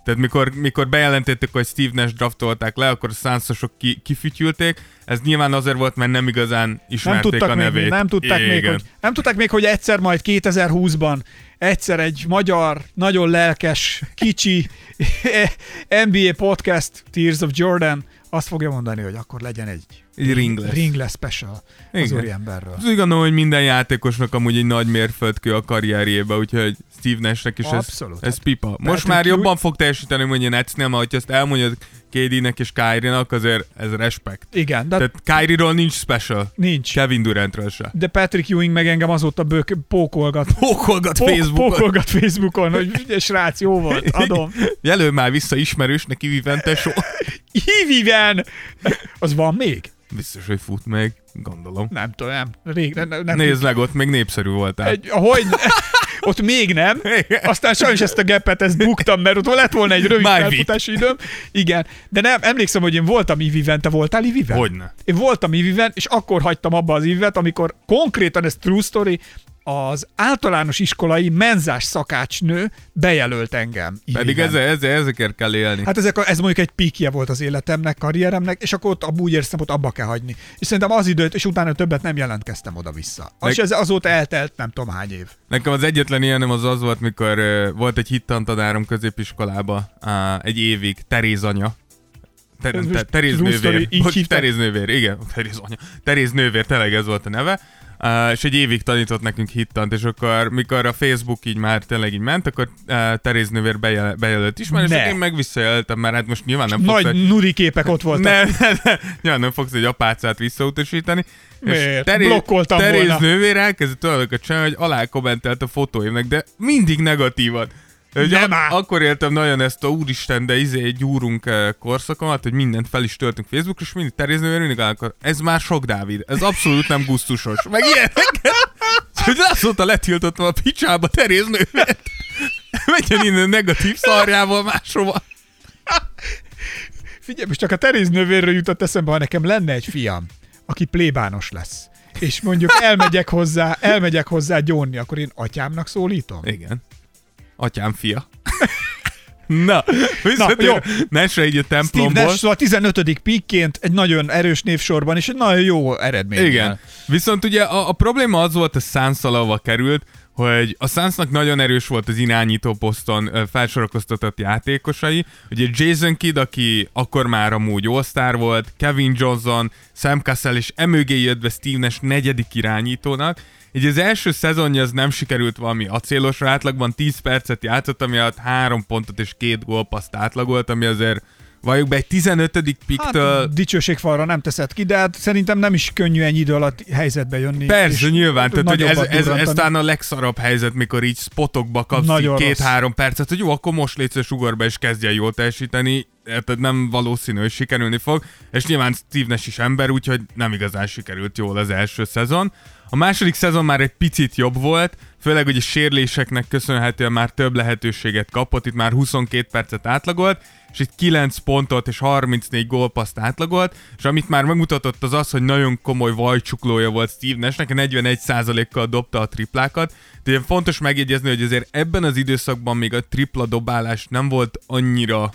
tehát mikor, mikor bejelentették, hogy Steve Nash draftolták le, akkor a Sunsosok ki, kifütyülték. Ez nyilván azért volt, mert nem igazán Nem ismerték tudtak, a még, nevét. nem, tudták még, hogy, nem tudták még, hogy egyszer majd 2020-ban egyszer egy magyar, nagyon lelkes, kicsi NBA podcast, Tears of Jordan, azt fogja mondani, hogy akkor legyen egy ringless. ringless special az Igen. úriemberről. Az úgy gondolom, hogy minden játékosnak amúgy egy nagy mérföldkő a karrierjébe, úgyhogy Steve Nashnek is ez, Abszolút. ez pipa. Most Patrick már jobban fog teljesíteni, mondja Netsnél, mert hogyha ezt elmondjad KD-nek és Kyrie-nak, azért ez respekt. Igen, de Tehát Kyrie-ról nincs special. nincs. Kevin Durantről se. De Patrick Ewing meg engem azóta bők, pókolgat. Pókolgat Pó- Facebookon. Pókolgat Facebookon, hogy srác, jó volt, adom. Jelöl már vissza ismerős, neki Vivente so. Híviven! Az van még? Biztos, hogy fut még, gondolom. Nem tudom, nem. Rég, nem, nem Nézd meg, ott még népszerű voltál. Egy, ahogy, ott még nem. Aztán sajnos ezt a gepet, ezt buktam, mert ott lett volna egy rövid My felfutási időm. Igen. De nem, emlékszem, hogy én voltam Iviven. Te voltál Iviven? Hogyne. Én voltam Iviven, és akkor hagytam abba az Ivivet, amikor konkrétan ez true story, az általános iskolai menzás szakácsnő bejelölt engem. Pedig ezzel, ezzel, ezekért kell élni. Hát ezek a, ez mondjuk egy pikje volt az életemnek, karrieremnek, és akkor ott úgy érztem, hogy abba kell hagyni. És szerintem az időt, és utána többet nem jelentkeztem oda-vissza. Meg- És ez azóta eltelt nem tudom hány év. Nekem az egyetlen ilyenem az az volt, mikor uh, volt egy hittantadárом középiskolába uh, egy évig, Teréz anya. Ter- Ez te- most Teréz nővér. Teréz nővér, igen, Teréz anya. Teréz nővér, tényleg ez volt a neve. Uh, és egy évig tanított nekünk hittant, és akkor, mikor a Facebook így már tényleg így ment, akkor uh, Teréz nővér bejel- bejelölt ismer, és Ne. én meg visszajelöltem, mert hát most nyilván nem fogsz Nagy egy- nudi képek ott voltak. nem, nem, nem, nyilván nem fogsz egy apácát visszautasítani. Miért? Blokkoltam Teréz volna. nővér elkezdett olyanokat csinálni, hogy alá kommentelt a fotóimnak, de mindig negatívat. Hogy Nem áll. akkor éltem nagyon ezt a úristen, de izé egy gyúrunk eh, korszakomat, hogy mindent fel is töltünk Facebookra, és mindig Teréz nővér mindig akkor ez már sok Dávid, ez abszolút nem gusztusos. Meg ilyeneket. Hogy azóta letiltottam a picsába Teréz nővért. Menjen innen negatív szarjával máshova. Figyelj, most csak a Teréz nővérről jutott eszembe, ha nekem lenne egy fiam, aki plébános lesz, és mondjuk elmegyek hozzá, elmegyek hozzá gyónni, akkor én atyámnak szólítom? Igen. Atyám fia. Na, visszatér, jó. ne se így a Steve templomból. Nash szóval 15. pikként egy nagyon erős névsorban, és egy nagyon jó eredmény. Igen. Viszont ugye a, a probléma az volt a Suns ahova került, hogy a Sunsnak nagyon erős volt az irányító poszton felsorakoztatott játékosai. Ugye Jason Kidd, aki akkor már amúgy all volt, Kevin Johnson, Sam Cassell és emögé jött be Steve Nash negyedik irányítónak. Így az első szezonja az nem sikerült valami acélosra, átlagban 10 percet játszott, ami alatt 3 pontot és két gólpaszt átlagolt, ami azért valljuk be egy 15. piktől... Hát, dicsőségfalra nem teszed ki, de hát szerintem nem is könnyű ennyi idő alatt helyzetbe jönni. Persze, nyilván, tehát hogy ez, ez, ez talán a legszarabb helyzet, mikor így spotokba kapsz két-három percet, hogy jó, akkor most légy szíves, ugorba és kezdje jól teljesíteni, tehát nem valószínű, hogy sikerülni fog, és nyilván Steve Nash is ember, úgyhogy nem igazán sikerült jól az első szezon. A második szezon már egy picit jobb volt, főleg a sérléseknek köszönhetően már több lehetőséget kapott, itt már 22 percet átlagolt, és itt 9 pontot és 34 gólpaszt átlagolt, és amit már megmutatott az az, hogy nagyon komoly vajcsuklója volt Steve Nashnek, 41%-kal dobta a triplákat, de ilyen fontos megjegyezni, hogy azért ebben az időszakban még a tripla dobálás nem volt annyira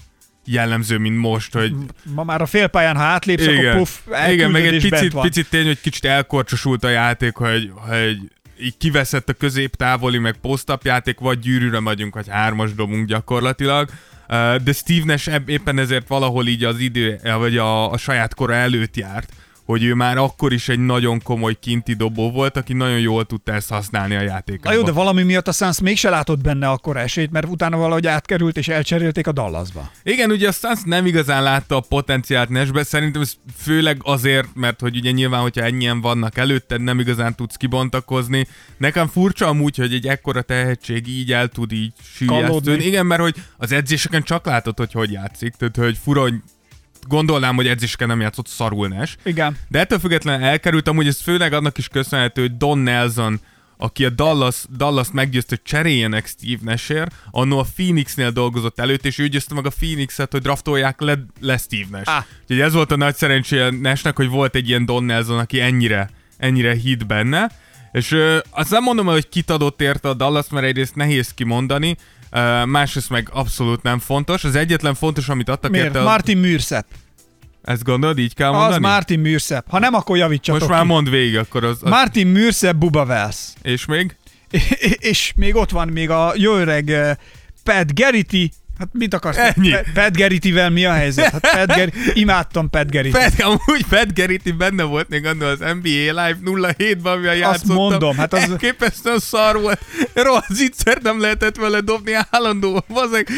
jellemző, mint most, hogy Ma már a félpályán, ha átlépsz, akkor puff, igen, meg egy picit, picit tény, hogy kicsit elkorcsosult a játék, hogy, hogy így kiveszett a középtávoli, meg posztap játék, vagy gyűrűre megyünk, vagy hármas dobunk gyakorlatilag. De Steve Nash éppen ezért valahol így az idő, vagy a, a saját kora előtt járt, hogy ő már akkor is egy nagyon komoly kinti dobó volt, aki nagyon jól tudta ezt használni a Na játékában. jó, de valami miatt a Suns mégse látott benne akkor esélyt, mert utána valahogy átkerült és elcserélték a Dallasba. Igen, ugye a Suns nem igazán látta a potenciált Nashbe, szerintem ez főleg azért, mert hogy ugye nyilván, hogyha ennyien vannak előtted, nem igazán tudsz kibontakozni. Nekem furcsa amúgy, hogy egy ekkora tehetség így el tud így süllyesztődni. Igen, mert hogy az edzéseken csak látod, hogy hogy játszik, tehát hogy fura, hogy gondolnám, hogy edzéseken nem játszott szarul Nash. Igen. De ettől függetlenül elkerült, amúgy ez főleg annak is köszönhető, hogy Don Nelson, aki a Dallas, Dallas meggyőzte, hogy cseréljenek Steve Nashért, annó a Phoenixnél dolgozott előtt, és ő győzte meg a Phoenixet, hogy draftolják le, le Steve Nash. Ah. Úgyhogy ez volt a nagy szerencséje Nashnek, hogy volt egy ilyen Don Nelson, aki ennyire, ennyire hit benne. És ö, azt nem mondom, hogy kit adott érte a Dallas, mert egyrészt nehéz kimondani, ö, másrészt meg abszolút nem fontos. Az egyetlen fontos, amit adtak Miért? érte, az, Martin Műrszep. ezt gondolod, így kell Az mondani? Martin Műrszep. Ha nem, akkor javítsatok Most már ki. mondd végig, akkor az... az Martin Műrszep, Buba Wells. és még? és még ott van még a jó öreg Pat Gerity, Hát mit akarsz? Ennyi. Pat Garrity-vel mi a helyzet? Hát Pat imádtam Pat Garrity. Pat, amúgy Pat Garrity benne volt még annól az NBA Live 07-ban, amivel játszottam. mondom, hát az- Elképesztően szar volt. Rohadt zicser nem lehetett vele dobni állandó. Bazeg,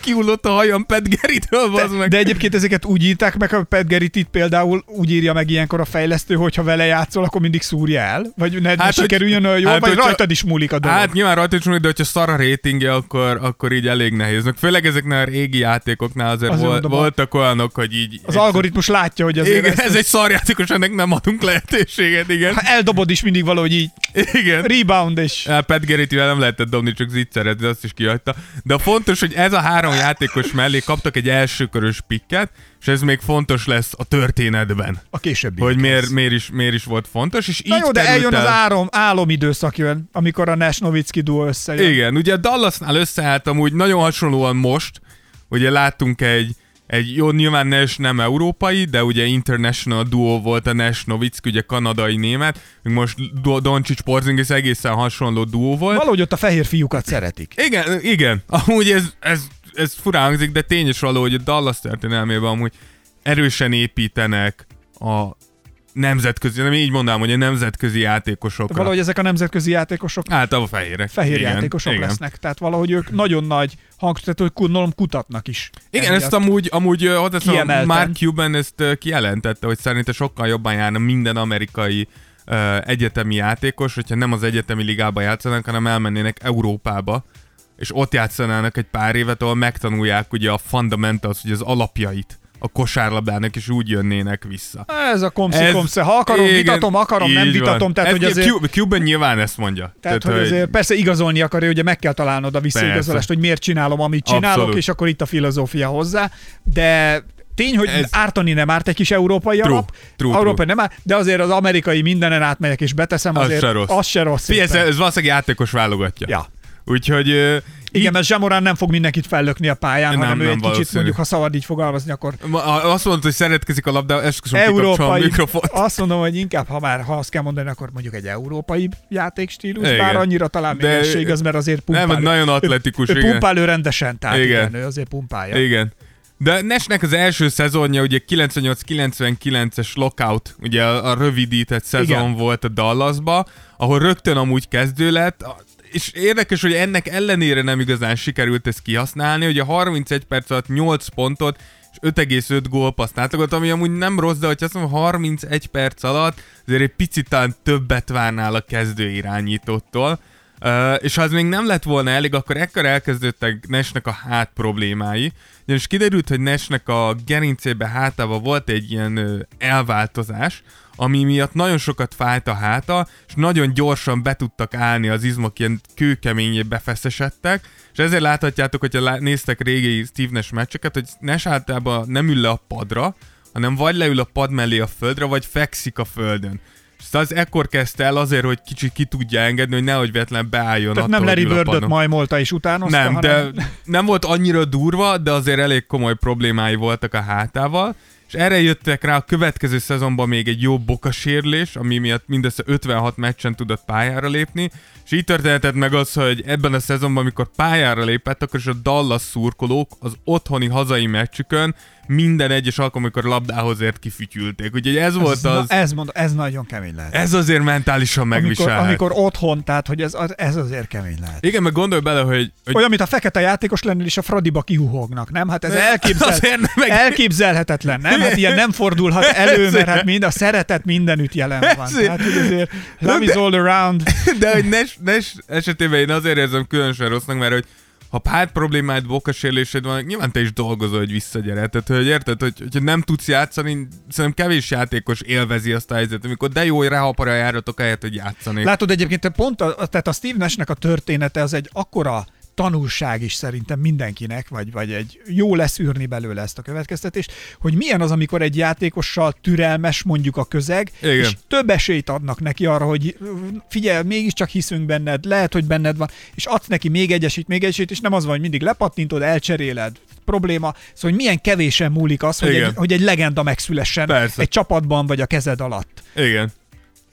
kihullott a hajam Pat Garrity-től, bazd meg. de egyébként ezeket úgy írták meg, a Pat Garrity-t például úgy írja meg ilyenkor a fejlesztő, hogy ha vele játszol, akkor mindig szúrja el. Vagy ne, hát, ne sikerüljön olyan jól, hát, vagy hogyha- rajtad is múlik a dolog. Hát nyilván rajta is mondjuk, de hogyha szar a ratingje, akkor, akkor így elég nehéz. Meg főleg ezeknél a régi játékoknál azért, Azért volt, mondom, voltak olyanok, hogy így... az algoritmus látja, hogy azért Igen, ezt, ez egy szarjátékos, ennek nem adunk lehetőséget, igen. ha eldobod is mindig valahogy így Igen. rebound, és Ja, Pat Garrity-vel nem lehetett dobni, csak zicseret, de azt is kihagyta. De a fontos, hogy ez a három játékos mellé kaptak egy elsőkörös pikket, és ez még fontos lesz a történetben. a későbbi. Hogy miért, miért, is, miért is volt fontos, és Na így jó, de eljön el... az álom, álomidőszak jön, amikor a Nash Novicki duo összejön. Igen, ugye a Dallasnál összeállt amúgy nagyon hasonlóan most, ugye láttunk egy, egy jó, nyilván Nash nem európai, de ugye international duo volt a Nash Nowitzki, ugye kanadai német, most Do- Doncsics Porzingis egészen hasonló duo volt. Valahogy ott a fehér fiúkat szeretik. Igen, igen. Amúgy ez, ez, ez furán hangzik, de tényes való, hogy a Dallas történelmében amúgy erősen építenek a nemzetközi, nem így mondanám, hogy a nemzetközi játékosokra. Valahogy ezek a nemzetközi játékosok Általában fehérek. fehér igen, játékosok igen. lesznek. Tehát valahogy ők nagyon nagy hangsúlyt, hogy gondolom kutatnak is. Igen, Emiatt. ezt amúgy, amúgy hozzáteszem. Mark Cuban ezt kijelentette, hogy szerinte sokkal jobban járna minden amerikai ö, egyetemi játékos, hogyha nem az egyetemi ligába játszanak, hanem elmennének Európába, és ott játszanának egy pár évet, ahol megtanulják ugye a fundamentals, ugye az alapjait a kosárlabdának, és úgy jönnének vissza. Ez a komszi Ez- komsze. Ha akarom, igen, vitatom, akarom, nem van. vitatom. Tehát, Ez hogy azért, Cuban- nyilván ezt mondja. tehát, hogy azért persze igazolni akarja, ugye meg kell találnod a visszaigazolást, hogy miért csinálom, amit csinálok, Abszolút. és akkor itt a filozófia hozzá. De tény, hogy Ez- ártani nem árt egy kis európai True, alap, true, európai nem árt, de azért az amerikai mindenen átmegyek és beteszem, Az azért se rossz. az se rossz. Ez, ez valószínűleg játékos válogatja. Ja. Úgyhogy Igen, mert Zsamorán nem fog mindenkit fellökni a pályán, Nem, hanem ő nem egy kicsit valószínű. mondjuk, ha szabad így fogalmazni, akkor Azt mondta, hogy szeretkezik a labda, esküszöm kikapcsolom a európai, mikrofont. azt mondom, hogy inkább, ha már ha azt kell mondani, akkor mondjuk egy európai játékstílus, Igen. bár annyira talán még De- igaz, mert azért pumpál. Nem, nagyon atletikus, ő, ő igen. pumpál ő rendesen, tehát igen. Igen. ő azért pumpálja. Igen. De Nesnek az első szezonja ugye 98-99-es lockout, ugye a, a rövidített szezon Igen. Volt a Dallasba, ahol rögtön amúgy kezdő lett, és érdekes, hogy ennek ellenére nem igazán sikerült ezt kihasználni, ugye 31 perc alatt 8 pontot és 5,5 gólpaszt átlagolt, ami amúgy nem rossz, de hogyha azt mondom 31 perc alatt, azért egy picit többet várnál a kezdő irányítótól. Uh, és ha ez még nem lett volna elég, akkor ekkor elkezdődtek Nesnek a hát problémái. Ugyanis kiderült, hogy Nesnek a gerincébe hátában volt egy ilyen ö, elváltozás, ami miatt nagyon sokat fájt a háta, és nagyon gyorsan be tudtak állni az izmok, ilyen kőkeményé befeszesedtek, és ezért láthatjátok, hogyha néztek régi Steve Nash meccseket, hogy Nash általában nem ül le a padra, hanem vagy leül a pad mellé a földre, vagy fekszik a földön. És az ekkor kezdte el azért, hogy kicsit ki tudja engedni, hogy nehogy véletlen beálljon Tehát nem Larry padon. majmolta és utánozta, Nem, hanem... de nem volt annyira durva, de azért elég komoly problémái voltak a hátával, és erre jöttek rá a következő szezonban még egy jó bokasérlés, ami miatt mindössze 56 meccsen tudott pályára lépni, és így történhetett meg az, hogy ebben a szezonban, amikor pályára lépett, akkor is a Dallas szurkolók az otthoni hazai meccsükön minden egyes alkalom, amikor labdához ért kifütyülték. Úgyhogy ez volt ez, az... na, ez, mond, ez nagyon kemény lehet. Ez azért mentálisan amikor, megviselhet. amikor otthon, tehát hogy ez, ez azért kemény lehet. Igen, meg gondolj bele, hogy, hogy Olyan, mint a fekete játékos lennél, és a Fradiba kihuhognak, nem? Hát ez elképzel... nem meg- elképzelhetetlen, nem? Hát ilyen nem fordulhat elő, mert hát mind a szeretet mindenütt jelen van. Ezért. Tehát, hogy azért love is all around. De hogy Nes, Nes esetében én azért érzem különösen rossznak, mert hogy ha pár problémád, bokasérlésed van, nyilván te is dolgozol, hogy visszagyere. Tehát, hogy érted, hogy, hogyha nem tudsz játszani, szerintem kevés játékos élvezi azt a helyzetet, amikor de jó, hogy ráhaparja a járatok helyett, hogy játszani. Látod egyébként, pont a- tehát a Steve Nashnek a története az egy akkora tanulság is szerintem mindenkinek, vagy, vagy egy jó leszűrni belőle ezt a következtetést, hogy milyen az, amikor egy játékossal türelmes mondjuk a közeg, Igen. és több esélyt adnak neki arra, hogy figyelj, mégiscsak hiszünk benned, lehet, hogy benned van, és adsz neki még egy esélyt, még egy esélyt, és nem az van, hogy mindig lepattintod, elcseréled, probléma. Szóval, hogy milyen kevésen múlik az, hogy Igen. egy, hogy egy legenda megszülessen Persze. egy csapatban, vagy a kezed alatt. Igen.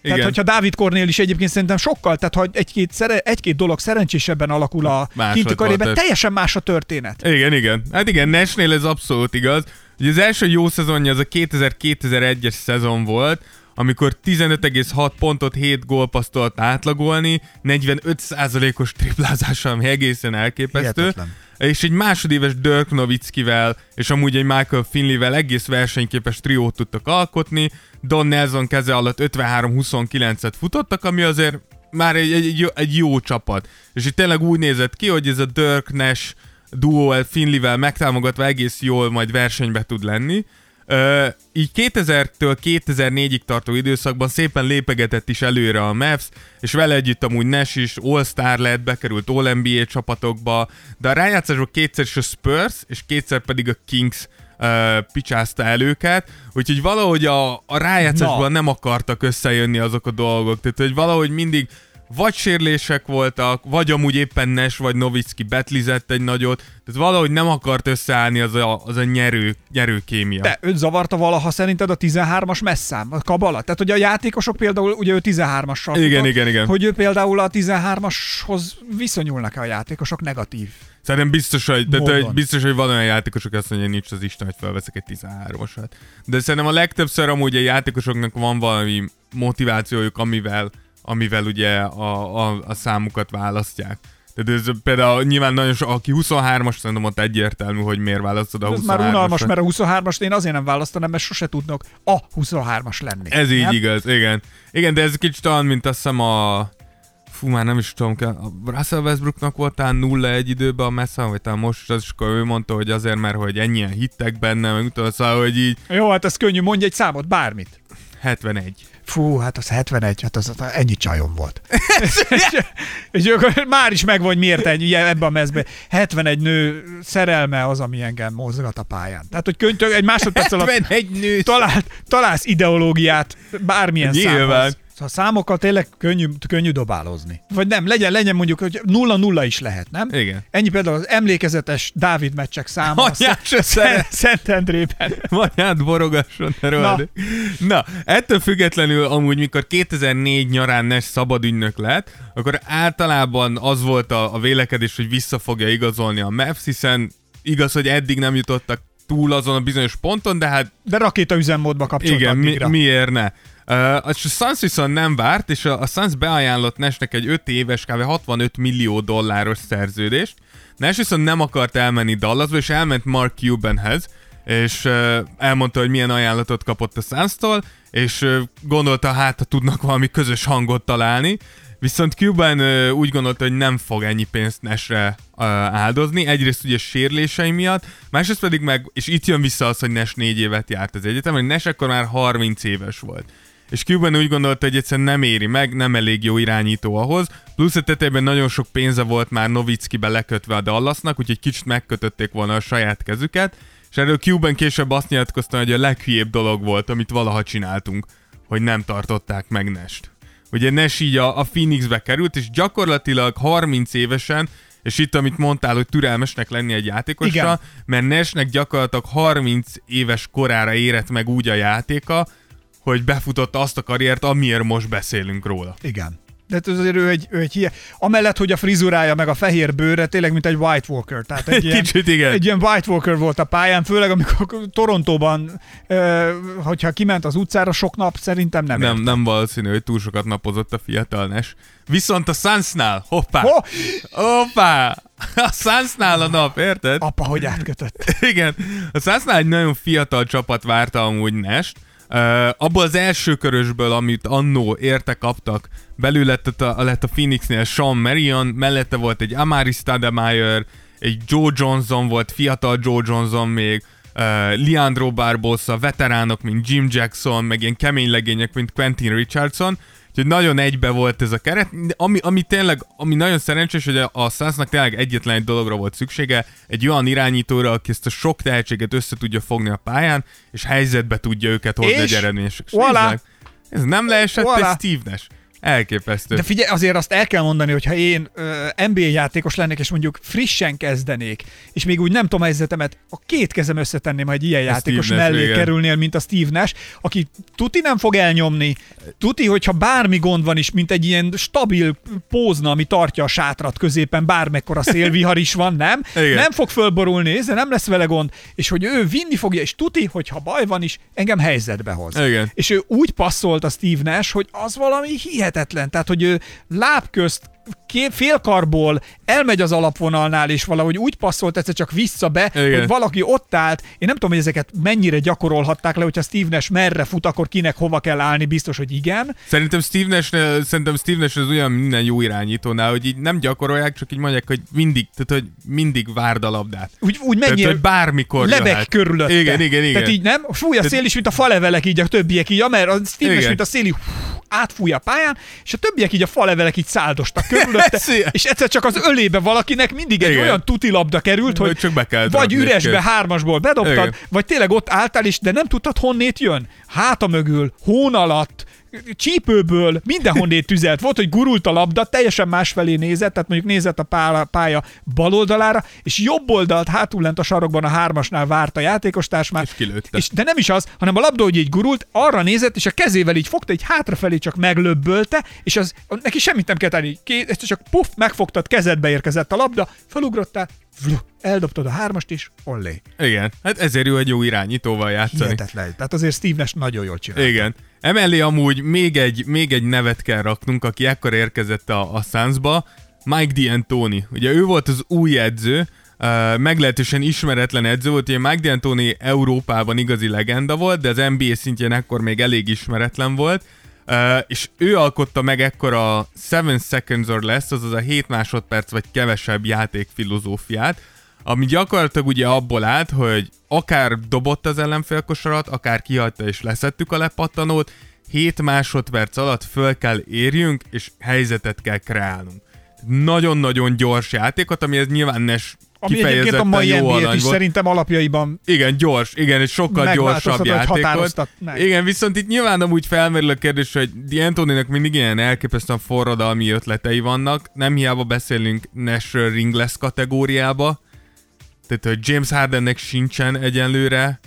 Tehát, Igen. hogyha Dávid Kornél is egyébként szerintem sokkal, tehát ha egy-két, szere, egy-két dolog szerencsésebben alakul a Más kinti karében, teljesen más a történet. Igen, igen. Hát igen, Nashnél ez abszolút igaz. Ugye az első jó szezonja az a 2000-2001-es szezon volt, amikor 15,6 pontot 7 gólpaszt tudott átlagolni, 45%-os triplázással, ami egészen elképesztő. Hihetetlen. És egy másodéves Dirk Nowitzkivel és amúgy egy Michael Finleyvel egész versenyképes triót tudtak alkotni. Don Nelson keze alatt 53-29-et futottak, ami azért már egy, egy, egy, jó, csapat. És itt tényleg úgy nézett ki, hogy ez a Dirk Nash duo Finleyvel megtámogatva egész jól majd versenybe tud lenni. Uh, így 2000-től 2004-ig tartó időszakban szépen lépegetett is előre a Mavs, és vele együtt amúgy Nash is All-Star lett, bekerült All-NBA csapatokba, de a rájátszásban kétszer is a Spurs, és kétszer pedig a Kings uh, picsázta el őket, úgyhogy valahogy a, a rájátszásban Na. nem akartak összejönni azok a dolgok, tehát hogy valahogy mindig vagy sérlések voltak, vagy amúgy éppen Nes, vagy Novicki betlizett egy nagyot, tehát valahogy nem akart összeállni az a, az a nyerő, nyerő kémia. De őt zavarta valaha szerinted a 13-as messzám, a kabala? Tehát, hogy a játékosok például, ugye ő 13-assal Igen, futott, igen, igen. hogy ő például a 13-ashoz viszonyulnak-e a játékosok negatív? Szerintem biztos, hogy, Módon. hogy biztos, hogy van olyan játékosok, azt mondja, hogy nincs az Isten, hogy felveszek egy 13-osat. De szerintem a legtöbbször amúgy a játékosoknak van valami motivációjuk, amivel, amivel ugye a, a, a számukat választják. Tehát ez például nyilván nagyon so, aki 23-as, szerintem ott egyértelmű, hogy miért választod a Ez 23-asat. már unalmas, mert a 23-ast én azért nem választanám, mert sose tudnak a 23-as lenni. Ez így nem? igaz, igen. Igen, de ez kicsit olyan, mint azt hiszem a... Fú, már nem is tudom, kell- a Russell Westbrooknak volt talán 0-1 időben a messze, vagy talán most, az is akkor ő mondta, hogy azért, mert hogy ennyien hittek benne, meg tudom, szóval, hogy így Jó, hát ez könnyű, mondj egy számot, bármit. 71. Fú, hát az 71, hát az, az ennyi csajom volt. és, és akkor már is megvan, hogy miért egy, ugye, ebbe a mezbe. 71 nő szerelme az, ami engem mozgat a pályán. Tehát, hogy könytök, egy másodperc alatt 71 nő! talált, találsz ideológiát bármilyen Nyilván. számhoz. Szóval számokkal tényleg könnyű, könnyű dobálozni. Vagy nem, legyen, legyen mondjuk, hogy nulla-nulla is lehet, nem? Igen. Ennyi például az emlékezetes Dávid meccsek száma. a Anyás Szent- össze- Szentendrében. Anyád borogasson. Na. Na, ettől függetlenül amúgy, mikor 2004 nyarán Nes szabadügynök lett, akkor általában az volt a, a vélekedés, hogy vissza fogja igazolni a Mavs, hiszen igaz, hogy eddig nem jutottak túl azon a bizonyos ponton, de hát De rakéta üzemmódba kapcsolt igen, mi, miért ne? Uh, a Suns viszont nem várt, és a, a Suns beajánlott Nesnek egy 5 éves, kb. 65 millió dolláros szerződést. Nes viszont nem akart elmenni Dallasba, és elment Mark Cubanhez, és uh, elmondta, hogy milyen ajánlatot kapott a Suns-tól, és uh, gondolta, hát ha tudnak valami közös hangot találni. Viszont Cuban uh, úgy gondolta, hogy nem fog ennyi pénzt Nesre uh, áldozni, egyrészt ugye sérülései miatt, másrészt pedig meg, és itt jön vissza az, hogy Nes négy évet járt az egyetem, hogy Nes akkor már 30 éves volt. És Cuban úgy gondolta, hogy egyszerűen nem éri meg, nem elég jó irányító ahhoz, plusz a tetejében nagyon sok pénze volt már Novickibe lekötve a Dallasnak, úgyhogy kicsit megkötötték volna a saját kezüket, és erről Cuban később azt nyilatkozta, hogy a leghülyébb dolog volt, amit valaha csináltunk, hogy nem tartották meg Nest. Ugye Nes így a, a Phoenixbe került, és gyakorlatilag 30 évesen, és itt, amit mondtál, hogy türelmesnek lenni egy játékosra, Igen. mert Nesnek gyakorlatilag 30 éves korára érett meg úgy a játéka, hogy befutotta azt a karriert, amiért most beszélünk róla. Igen. De hát azért ő egy, ő egy hülye. Amellett, hogy a frizurája meg a fehér bőre tényleg, mint egy White Walker. Tehát egy ilyen, Kicsit igen. Egy ilyen White Walker volt a pályán, főleg amikor Torontóban, ö, hogyha kiment az utcára sok nap, szerintem nem. Nem, ért. nem valószínű, hogy túl sokat napozott a fiatal Nes. Viszont a Sunsnál, hoppá, Ho! hoppá, a Sunsnál a nap, érted? Apa, hogy átkötött. Igen, a Sunsnál egy nagyon fiatal csapat várta amúgy Nest. Uh, abból az első körösből, amit annó érte kaptak, belül lett a, lett a Phoenixnél Sean Marion, mellette volt egy Amari Stoudemire, egy Joe Johnson volt, fiatal Joe Johnson még, uh, Leandro Barbosa, veteránok, mint Jim Jackson, meg ilyen kemény legények, mint Quentin Richardson, úgyhogy nagyon egybe volt ez a keret, de ami, ami tényleg, ami nagyon szerencsés, hogy a, a tényleg egyetlen egy dologra volt szüksége, egy olyan irányítóra, aki ezt a sok tehetséget össze tudja fogni a pályán, és helyzetbe tudja őket hozni És egy eredményesek. És voilà. Ez nem leesett, Voilà. ez Steve Nash. Elképesztő. De figyelj, azért azt el kell mondani, hogy ha én ö, NBA játékos lennék, és mondjuk frissen kezdenék, és még úgy nem tudom a helyzetemet, a két kezem összetenném, ha egy ilyen játékos Steve Nash, mellé igen. kerülnél, mint a Steve Nash, aki tuti nem fog elnyomni, tuti, hogyha bármi gond van is, mint egy ilyen stabil pózna, ami tartja a sátrat középen, bármekkora szélvihar is van, nem? Igen. Nem fog fölborulni, de nem lesz vele gond, és hogy ő vinni fogja, és tuti, hogyha baj van is, engem helyzetbe hoz. Igen. És ő úgy passzolt a Steve Nash, hogy az valami hihetetlen. Tehát, hogy ő lábközt félkarból elmegy az alapvonalnál, és valahogy úgy passzolt egyszer csak vissza be, Igen. hogy valaki ott állt. Én nem tudom, hogy ezeket mennyire gyakorolhatták le, hogyha Steve Nash merre fut, akkor kinek hova kell állni, biztos, hogy igen. Szerintem Steve Nash, szerintem Steve Nash az olyan minden jó irányítónál, hogy így nem gyakorolják, csak így mondják, hogy mindig, tehát hogy mindig várd a labdát. Úgy, úgy Tehát, menjél, hogy bármikor lebeg jöhet. körülötte. Igen, igen, igen. Tehát így nem, fúj a szél is, mint a falevelek így, a többiek így, mert a Steve Nash, mint a szél így, hú, átfúj a pályán, és a többiek így a falevelek így száldostak körülötte, és egyszer csak az ölébe valakinek mindig egy Igen. olyan tuti labda került, hogy Hogy csak be kell vagy üresbe őket. hármasból bedobtad, Igen. vagy tényleg ott álltál is, de nem tudtad honnét jön. Háta mögül, hón alatt, csípőből, mindenhonnét tüzelt. Volt, hogy gurult a labda, teljesen másfelé nézett, tehát mondjuk nézett a pálya, pálya bal oldalára, és jobb oldalt hátul lent a sarokban a hármasnál várt a játékostárs És kilőtte. És, de nem is az, hanem a labda, hogy így gurult, arra nézett, és a kezével így fogta, így hátrafelé csak meglöbbölte, és az, neki semmit nem kellett tenni. Ezt csak puff, megfogtad, kezedbe érkezett a labda, felugrottál, vlu, eldobtad a hármast is, ollé. Igen, hát ezért jó egy jó irányítóval játszani. Hihetetlen. Tehát azért Steve Nash nagyon jól csinál. Igen. Emellé amúgy még egy, még egy nevet kell raknunk, aki ekkor érkezett a, a Sunsba, Mike D'Antoni. Ugye ő volt az új edző, uh, meglehetősen ismeretlen edző volt, ugye Mike D'Antoni Európában igazi legenda volt, de az NBA szintjén ekkor még elég ismeretlen volt, uh, és ő alkotta meg ekkor a 7 seconds or less, azaz a 7 másodperc vagy kevesebb játék filozófiát, ami gyakorlatilag ugye abból állt, hogy akár dobott az ellenfélkosarat, akár kihagyta és leszettük a lepattanót, 7 másodperc alatt föl kell érjünk, és helyzetet kell kreálnunk. Nagyon-nagyon gyors játékot, amihez nyilván Nes Ami egyébként a mai jó NBA-t is volt. szerintem alapjaiban Igen, gyors, igen, egy sokkal gyorsabb játék volt. meg. Igen, viszont itt nyilván amúgy felmerül a kérdés, hogy D'Antoninak mindig ilyen elképesztően forradalmi ötletei vannak. Nem hiába beszélünk Nash Ringless kategóriába. Tehát, hogy James Hardennek sincsen egyenlőre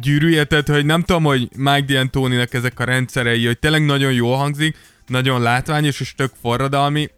gyűrűje, tehát, hogy nem tudom, hogy Mike D'Antoninak ezek a rendszerei, hogy tényleg nagyon jól hangzik, nagyon látványos és tök forradalmi.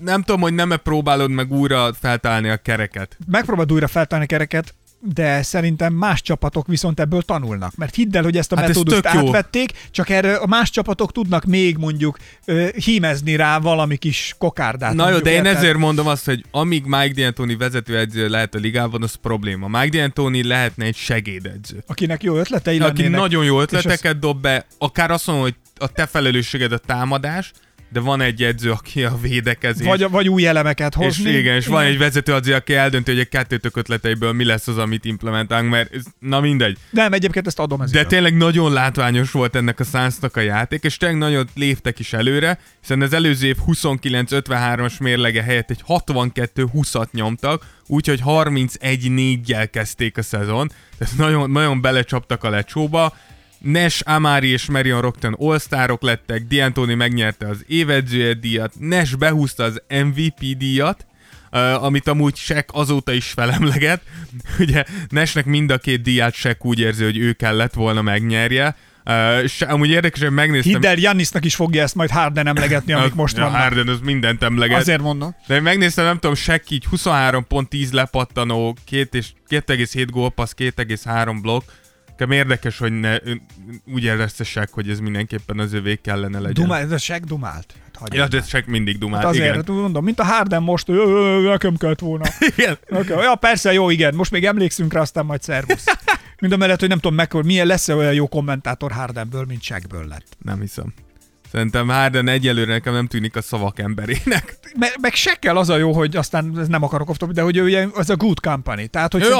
Nem tudom, hogy nem-e próbálod meg újra feltalálni a kereket. megpróbáld újra feltárni kereket, de szerintem más csapatok viszont ebből tanulnak. Mert hidd el, hogy ezt a Hát ez metódust jó. átvették, csak erre a más csapatok tudnak még mondjuk ö, hímezni rá valami kis kokárdát. Na jó, de én érted? ezért mondom azt, hogy amíg Mike D'Antoni vezetőedző lehet a ligában, az probléma. Mike D'Antoni lehetne egy segédedző. Akinek jó ötletei Aki lennének. nagyon jó ötleteket dob be, akár azt mondom, hogy a te felelősséged a támadás, de van egy edző, aki a védekezés. Vagy, vagy új elemeket és hozni. igen, és van egy vezetőedző, aki eldönti, hogy a kettőtök ötleteiből mi lesz az, amit implementálunk, mert ez, na mindegy. Nem, egyébként ezt adom ez De tényleg nagyon látványos volt ennek a Sunsnak a játék, és tényleg nagyon léptek is előre, hiszen az előző év 29-53-as mérlege helyett egy 62-20-at nyomtak, úgyhogy 31-4-jel kezdték a szezon, tehát nagyon, nagyon belecsaptak a lecsóba. Nash, Amari és Marion Rockton all lettek, D'Antoni megnyerte az évedzője díjat, Nash behúzta az MVP díjat, Uh, amit amúgy Shaq azóta is felemleget. Ugye Nashnek mind a két díját Shaq úgy érzi, hogy ő kellett volna megnyerje. Uh, és amúgy érdekes, hogy megnéztem... Hidd el, Jannisnak is fogja ezt majd Harden emlegetni, amik most ja, vannak. Harden az mindent emleget. Azért mondom. De megnéztem, nem tudom, Shaq így 23 pont 10 lepattanó, 2 és 2,7 gólpassz, 2,3 blokk. Nekem érdekes, hogy ne, úgy érezte Shaq, hogy ez mindenképpen az övé kellene legyen. Dumál, ez a Shaq dumált. Hát. Ja, de Shaq mindig dumált, Hát azért, igen. hát mondom, mint a Harden most, nekem kellett volna. igen. Okay. Ja, persze, jó, igen, most még emlékszünk rá, aztán majd szervusz. Mind a mellett, hogy nem tudom meg, hogy milyen lesz-e olyan jó kommentátor Hardenből, mint Shaqből lett. Nem hiszem. Szerintem Harden egyelőre nekem nem tűnik a szavak emberének. Meg, meg Shaqkel az a jó, hogy aztán ez nem akarok off de hogy ő ugye, az a good company. Tehát, hogy, Ő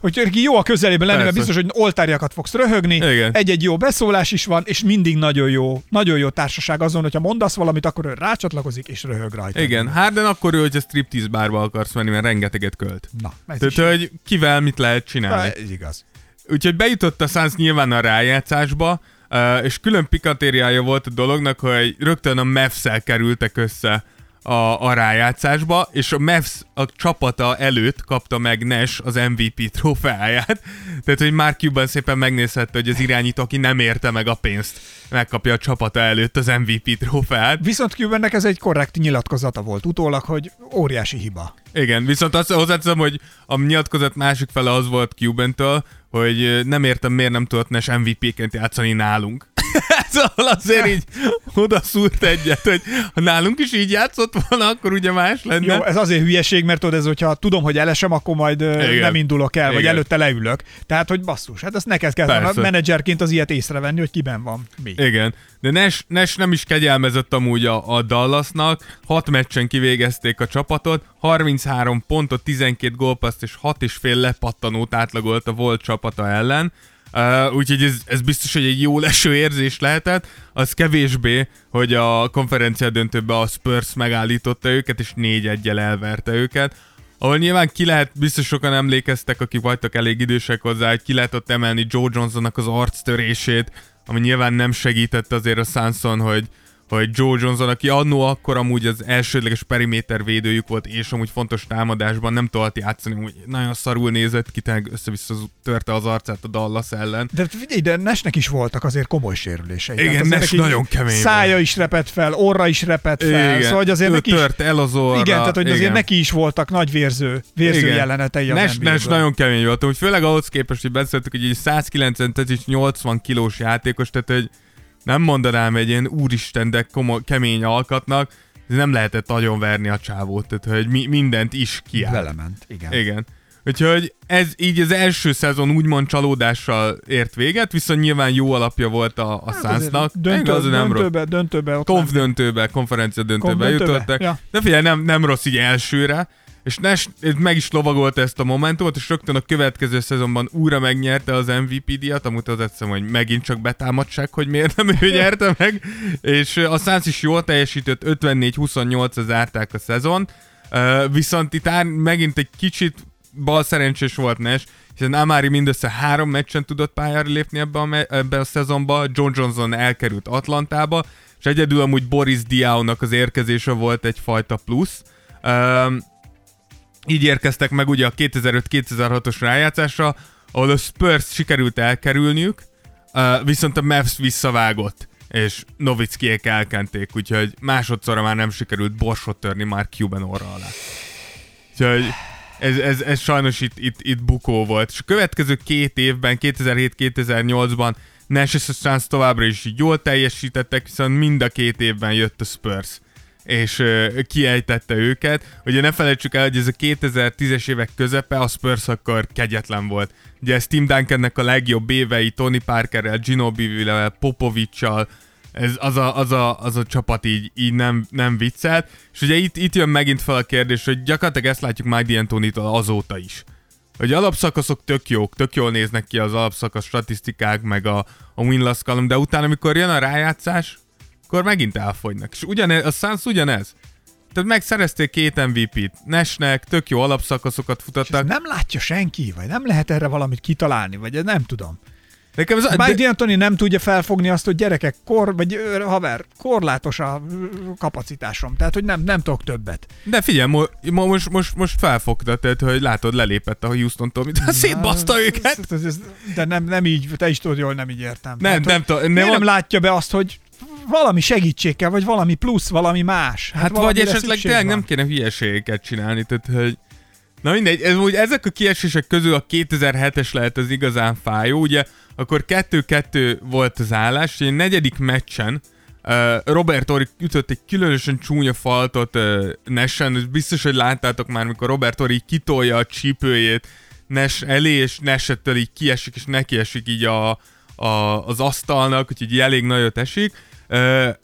hogy, hogy, jó a közelében lenni, mert biztos, hogy oltárjakat fogsz röhögni, Igen. egy-egy jó beszólás is van, és mindig nagyon jó, nagyon jó társaság azon, hogyha mondasz valamit, akkor ő rácsatlakozik és röhög rajta. Igen, Harden akkor ő, hogyha striptease bárba akarsz menni, mert rengeteget költ. Na, ez is Tehát, hogy kivel mit lehet csinálni. ez igaz. Úgyhogy bejutott a Suns nyilván a rájátszásba, uh, és külön pikatériája volt a dolognak, hogy rögtön a mavs kerültek össze a, a rájátszásba, és a Mavs a csapata előtt kapta meg Nash az MVP trófeáját. Tehát, hogy már Cuban szépen megnézhette, hogy az irányító, aki nem érte meg a pénzt, megkapja a csapata előtt az MVP trófeát. Viszont Cubannek ez egy korrekt nyilatkozata volt utólag, hogy óriási hiba. Igen, viszont azt hozzáteszem, hogy a nyilatkozat másik fele az volt Cuban-től, hogy nem értem, miért nem tudott Nash MVP-ként játszani nálunk. szóval azért így oda szúrt egyet, hogy ha nálunk is így játszott volna, akkor ugye más lenne. Jó, ez azért hülyeség, mert tudod, ez, hogyha tudom, hogy elesem, akkor majd Igen. nem indulok el, vagy Igen. előtte leülök. Tehát, hogy basszus, hát ezt neked kell a Persze. menedzserként az ilyet észrevenni, hogy kiben van mi. Igen, de Nash, Nash nem is kegyelmezett amúgy a, a Dallasnak, 6 meccsen kivégezték a csapatot, 33 pontot, 12 gólpaszt és 6 és fél lepattanót átlagolt a volt csapata ellen. Uh, úgyhogy ez, ez biztos, hogy egy jó leső érzés lehetett. Az kevésbé, hogy a konferencia döntőben a Spurs megállította őket, és 4 egyel elverte őket. Ahol nyilván ki lehet, biztos sokan emlékeztek, akik vagytok elég idősek hozzá, hogy ki lehet ott emelni Joe Johnsonnak az arctörését, ami nyilván nem segített azért a Sanson, hogy, hogy Joe Johnson, aki annó akkor amúgy az elsődleges periméter védőjük volt, és amúgy fontos támadásban nem tudott játszani, amúgy nagyon szarul nézett ki, tényleg össze-vissza törte az arcát a Dallas ellen. De figyelj, de Nesnek is voltak azért komoly sérülései. Igen, azért Nash neki nagyon kemény Szája is repett fel, orra is repett fel, szóval hogy azért neki is, tört el az orra. igen, tehát hogy azért igen. neki is voltak nagy vérző, vérző Igen. jelenetei az Nes. Nes nagyon kemény volt, úgy főleg ahhoz képest, hogy beszéltük, hogy egy 190 tehát is 80 kilós játékos, tehát hogy nem mondanám egy ilyen úristen, de komo- kemény alkatnak, ez nem lehetett nagyon verni a csávót, tehát hogy mi, mindent is kiállt. Belement, igen. Igen. Úgyhogy ez így az első szezon úgymond csalódással ért véget, viszont nyilván jó alapja volt a, a Hát Sunsnak. Döntő, Igaz, nem rossz. döntőbe, döntőbe, ott Konf döntőbe, konferencia döntőbe Konf döntőbe? jutottak. Ja. De figyelj, nem, nem rossz így elsőre, és Nash meg is lovagolta ezt a momentumot, és rögtön a következő szezonban újra megnyerte az MVP díjat, amúgy az egyszerűen, hogy megint csak betámadság, hogy miért nem ő nyerte meg, és a Suns is jól teljesített, 54-28-ra zárták a szezont, Uh, viszont itt ár, megint egy kicsit bal szerencsés volt Nash, hiszen Amari mindössze három meccsen tudott pályára lépni ebbe a, me- ebbe a szezonba, John Johnson elkerült Atlantába, és egyedül amúgy Boris Diaw-nak az érkezése volt egyfajta plusz. Így érkeztek meg ugye a 2005-2006-os rájátszásra, ahol a Spurs sikerült elkerülniük, viszont a Mavs visszavágott, és Novickiek elkenték, úgyhogy másodszorra már nem sikerült borsot törni már Cuban orra alá. Úgyhogy ez, ez, ez sajnos itt, itt, itt bukó volt. És a következő két évben, 2007-2008-ban Nash és a Suns továbbra is jól teljesítettek, viszont mind a két évben jött a Spurs és uh, kiejtette őket. Ugye ne felejtsük el, hogy ez a 2010-es évek közepe, a Spurs akkor kegyetlen volt. Ugye ez Tim Duncannek a legjobb évei, Tony Parkerrel, Ginobili-vel, Popovicsal, ez, az, a, az, a, az a csapat így, így nem, nem viccelt. És ugye itt, itt jön megint fel a kérdés, hogy gyakorlatilag ezt látjuk Mike D'Antoni-tól azóta is. Hogy alapszakaszok tök jók, tök jól néznek ki az alapszakasz statisztikák, meg a, a win-loss column, de utána, amikor jön a rájátszás, akkor megint elfogynak. És ugyanez, a Suns ugyanez. Tehát megszerezték két MVP-t, Nesnek, tök jó alapszakaszokat ezt nem látja senki, vagy nem lehet erre valamit kitalálni, vagy nem tudom. Nekem ez, Mike de, D'Antoni nem tudja felfogni azt, hogy gyerekek, kor, vagy haver, korlátos a kapacitásom, tehát hogy nem, nem tudok többet. de figyelj, mo, mo, most, most, most felfogta, tehát, hogy látod, lelépett a Houston-tól, mint szétbaszta őket. Ez- ez- ez- De nem, nem így, te is tudod jól, nem így értem. Nem, Tehát, nem tudom, nem miért a- nem látja be azt, hogy valami segítség kell, vagy valami plusz, valami más. Hát vagy valamire esetleg tényleg nem kéne hülyeségeket csinálni, tehát hogy... Na mindegy, ez, úgy, ezek a kiesések közül a 2007-es lehet az igazán fájó, ugye akkor 2-2 volt az állás, és egy negyedik meccsen uh, Robert Ori ütött egy különösen csúnya faltot uh, Nessen, és biztos, hogy láttátok már, mikor Robert Ori kitolja a csípőjét Nes elé, és Nesettől így kiesik, és neki esik így a, a, az asztalnak, úgyhogy elég nagyot esik.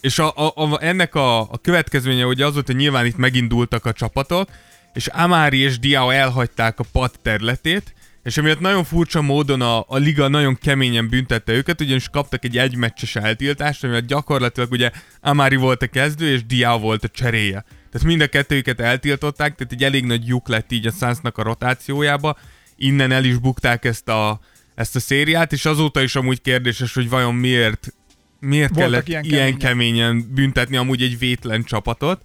És a, a, a, ennek a, a következménye ugye az volt, hogy nyilván itt megindultak a csapatok, és Amari és Diao elhagyták a pad területét, és emiatt nagyon furcsa módon a, a liga nagyon keményen büntette őket, ugyanis kaptak egy egymeccses eltiltást, amiatt gyakorlatilag ugye Amari volt a kezdő, és Diao volt a cseréje. Tehát mind a kettőjüket eltiltották, tehát egy elég nagy lyuk lett így a Sunsnak a rotációjába, innen el is bukták ezt a, ezt a szériát, és azóta is amúgy kérdéses, hogy vajon miért, miért Voltak kellett ilyen ilyen, kemények. keményen büntetni amúgy egy vétlen csapatot.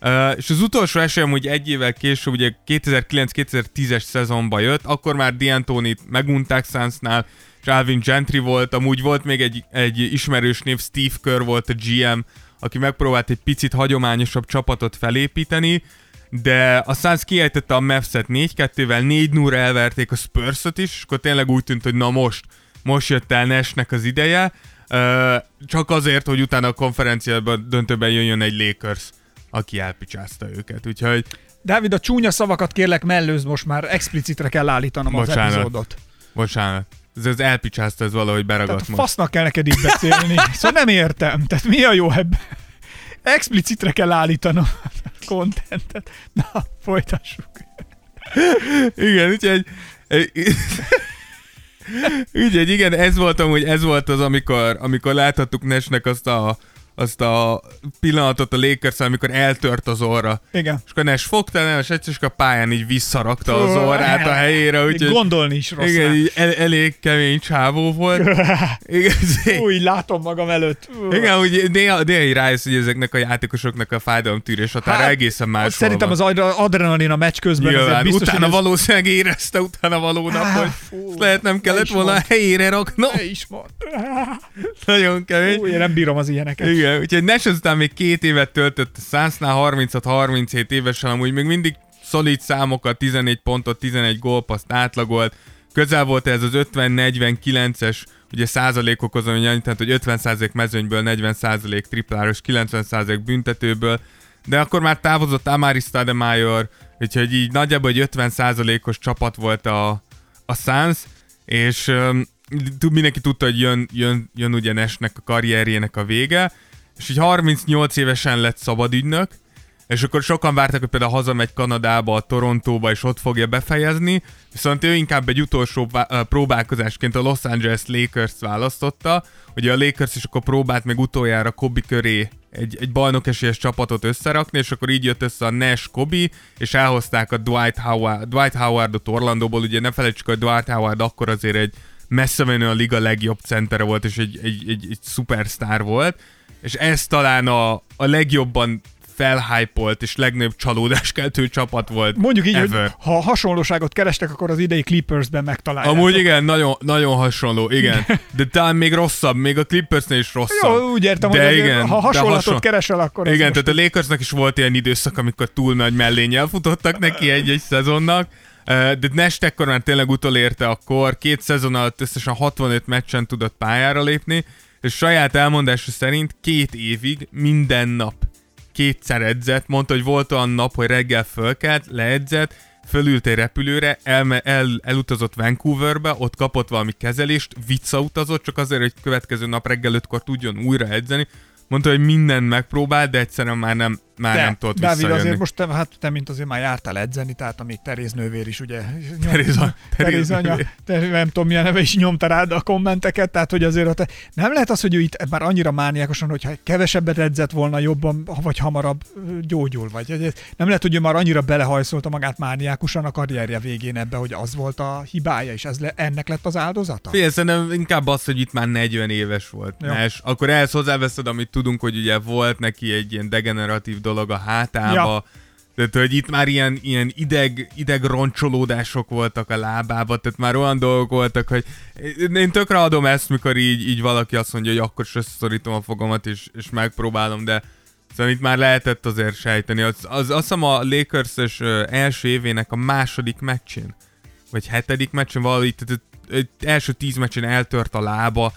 Uh, és az utolsó esélyem, hogy egy évvel később, ugye 2009-2010-es szezonban jött, akkor már D'Antonit megunták Sunsnál, és Alvin Gentry volt, amúgy volt még egy, egy ismerős név, Steve Kerr volt a GM, aki megpróbált egy picit hagyományosabb csapatot felépíteni, de a Suns kiejtette a Mavs-et 4-2-vel, 4 0 elverték a Spurs-ot is, és akkor tényleg úgy tűnt, hogy na most, most jött el Nashnek az ideje, csak azért, hogy utána a konferenciában döntőben jöjjön egy Lakers, aki elpicsázta őket, úgyhogy Dávid, a csúnya szavakat kérlek mellőzd most már, explicitre kell állítanom az Bocsánat. epizódot. bocsánat, ez az elpicsázta, ez valahogy Tehát beragadt a most. fasznak kell neked így beszélni. Szóval nem értem. Tehát mi a jó ebben? Explicitre kell állítanom a contentet. Na, folytassuk. Igen, úgyhogy... Úgyhogy igen, ez volt amúgy, ez volt az, amikor, amikor láthattuk Nesnek azt a, azt a pillanatot a lakers amikor eltört az orra. Igen. És akkor Nes fogta, nem, és egyszer csak a pályán így visszarakta az orrát a helyére, úgyhogy... Gondolni is rossz. Igen, így el, elég kemény csávó volt. Igen, Új, látom magam előtt. igen úgy néha, néha így rájössz, hogy ezeknek a játékosoknak a fájdalomtűrés határa Hát, egészen más Szerintem az adre- adrenalin a meccs közben Nyilván, biztos, utána ez- valószínűleg érezte utána való nap, hogy fú, lehet nem ne kellett volna a helyére raknom. Ne is mond. Nagyon kemény. Új, én nem bírom az ilyeneket. Igen, úgyhogy Nash azután még két évet töltött a Sunsnál, 36-37 évesen, amúgy még mindig szolid számokat, 14 pontot, 11 gólpaszt átlagolt, közel volt ez az 50-49-es ugye százalékokhoz, ami annyit, tehát, hogy 50 százalék mezőnyből, 40 százalék tripláros, 90 százalék büntetőből, de akkor már távozott Amari Stoudemire, úgyhogy így nagyjából egy 50 százalékos csapat volt a, a Suns, és um, mindenki tudta, hogy jön, jön, jön ugye Nashnek a karrierjének a vége, és így 38 évesen lett szabadügynök, és akkor sokan várták, hogy például hazamegy Kanadába, a Torontóba, és ott fogja befejezni, viszont ő inkább egy utolsó próbálkozásként a Los Angeles Lakers választotta. Ugye a Lakers is akkor próbált meg utoljára Kobe köré egy, egy bajnokesélyes csapatot összerakni, és akkor így jött össze a Nash Kobe, és elhozták a Dwight, Howard, Dwight Howardot Orlandóból, ugye ne felejtsük, hogy Dwight Howard akkor azért egy messze menő a liga legjobb centere volt, és egy, egy, egy, egy szupersztár volt, és ez talán a, a legjobban felhypolt és legnagyobb csalódáskeltő csapat volt Mondjuk így, ever. hogy ha hasonlóságot kerestek, akkor az idei Clippersben megtalálják. Amúgy igen, nagyon, nagyon hasonló, igen. De talán még rosszabb, még a Clippersnél is rosszabb. Jó, úgy értem, de hogy igen, ha hasonlatot hason- keresel, akkor Igen, most tehát a Lakersnek is volt ilyen időszak, amikor túl nagy mellénnyel futottak neki egy-egy szezonnak. De Nash ekkor már tényleg utolérte akkor, két szezon alatt összesen 65 meccsen tudott pályára lépni, és saját elmondása szerint két évig minden nap kétszer edzett, mondta, hogy volt olyan nap, hogy reggel fölkelt, leedzett, fölült egy repülőre, elme, el, elutazott Vancouverbe, ott kapott valami kezelést, visszautazott, csak azért, hogy következő nap reggel ötkor tudjon újra edzeni. Mondta, hogy mindent megpróbál, de egyszerűen már nem, már nem tudott Dávid, visszajönni. azért most te, hát te, mint azért már jártál edzeni, tehát amíg Teréz nővér is, ugye... nyom- Teréz- Teréz Teréz anya, nővér. te, nem tudom milyen neve is nyomta rád a kommenteket, tehát hogy azért ott, nem lehet az, hogy ő itt már annyira mániákosan, hogyha kevesebbet edzett volna jobban, vagy hamarabb gyógyul, vagy hogy nem lehet, hogy ő már annyira belehajszolta magát mániákusan a karrierje végén ebbe, hogy az volt a hibája, és ez le, ennek lett az áldozata? Figyelj, szerintem inkább az, hogy itt már 40 éves volt. Jó. Nash. Akkor ehhez hozzáveszed, amit tudunk, hogy ugye volt neki egy ilyen degeneratív dolog a hátába, Ja. tehát, hogy itt már ilyen, ilyen ideg, ideg roncsolódások voltak a lábába, tehát már olyan dolgok voltak, hogy én tökre adom ezt, mikor így, így valaki azt mondja, hogy akkor is összeszorítom a fogamat, és, és megpróbálom, de Szóval itt már lehetett azért sejteni. Az, az, azt hiszem a Lakers-es ö, első évének a második meccsén, vagy hetedik meccsen valahogy, tehát első tíz meccsen eltört a lába,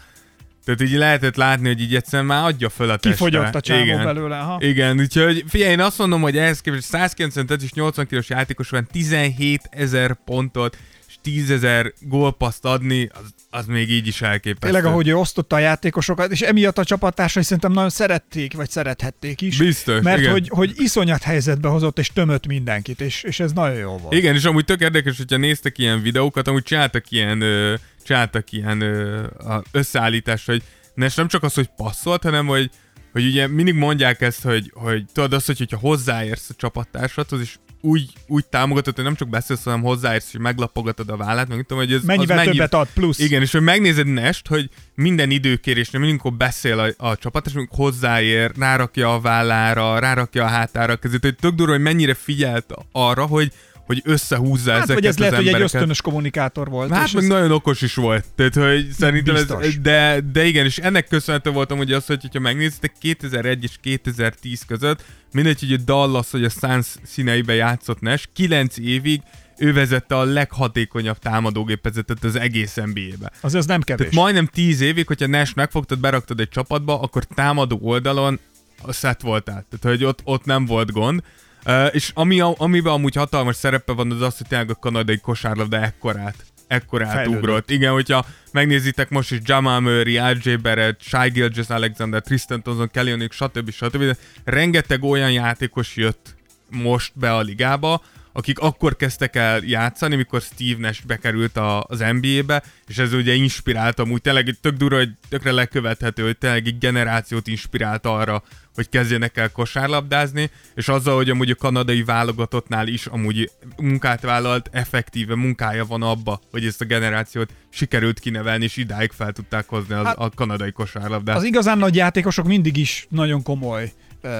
tehát így lehetett látni, hogy így egyszerűen már adja föl a testre. Kifogyott a csávó Igen. belőle, ha? Igen, úgyhogy figyelj, én azt mondom, hogy ehhez képest 195 és 80 kilós játékos van 17 ezer pontot és 10 ezer gólpaszt adni, az, az még így is elképesztő. Tényleg, ahogy ő osztotta a játékosokat, és emiatt a csapattársai szerintem nagyon szerették, vagy szerethették is. Biztos, Mert igen. hogy, hogy iszonyat helyzetbe hozott, és tömött mindenkit, és, és ez nagyon jó volt. Igen, és amúgy tök érdekes, hogyha néztek ilyen videókat, amúgy csináltak ilyen, ö, csináltak ilyen ö, a összeállítást, hogy ne, és nem csak az, hogy passzolt, hanem hogy, hogy ugye mindig mondják ezt, hogy, hogy tudod azt, hogy, hogyha hozzáérsz a csapattársadhoz, és úgy, úgy támogatod, hogy nem csak beszélsz, hanem hozzáérsz, hogy meglapogatod a vállát, meg tudom, hogy ez Mennyivel az mennyi... többet ad plusz. Igen, és hogy megnézed Nest, hogy minden időkérésnél, mindenkor beszél a, a csapat, és amikor hozzáér, rárakja a vállára, rárakja a hátára a kezét, hogy tök durva, hogy mennyire figyelt arra, hogy, hogy összehúzza Hát, ezeket vagy ez az lehet, hogy egy embereket. ösztönös kommunikátor volt. Hát meg ez- nagyon okos is volt. Tehát, hogy szerintem Biztos. ez, de, de igen, és ennek köszönhető voltam, hogy az, hogy ha megnézitek 2001 és 2010 között, mindegy, hogy a Dallas vagy a Suns színeibe játszott Nash, 9 évig ő vezette a leghatékonyabb támadógépezetet az egész NBA-be. Az ez nem kevés. Tehát majdnem 10 évig, hogyha Nash megfogtad, beraktad egy csapatba, akkor támadó oldalon a set voltál. Tehát, hogy ott, ott nem volt gond. Uh, és ami, amiben amúgy hatalmas szerepe van, az az, hogy tényleg a kanadai kosárlabda ekkorát ekkorát Fejlődött. ugrott. Igen, hogyha megnézitek most is Jamal Murray, RJ Barrett, Shai Gilgeous Alexander, Tristan Thompson, Kelly Olynyk, stb. stb. De rengeteg olyan játékos jött most be a ligába, akik akkor kezdtek el játszani, mikor Steve Nash bekerült a, az NBA-be, és ez ugye inspirálta, úgy tényleg tök durva, hogy tökre lekövethető, hogy tényleg egy generációt inspirált arra, hogy kezdjenek el kosárlabdázni, és azzal, hogy amúgy a kanadai válogatottnál is amúgy munkát vállalt, effektíve munkája van abba, hogy ezt a generációt sikerült kinevelni, és idáig fel tudták hozni az, Hát- a kanadai kosárlabdát. Az igazán nagy játékosok mindig is nagyon komoly uh,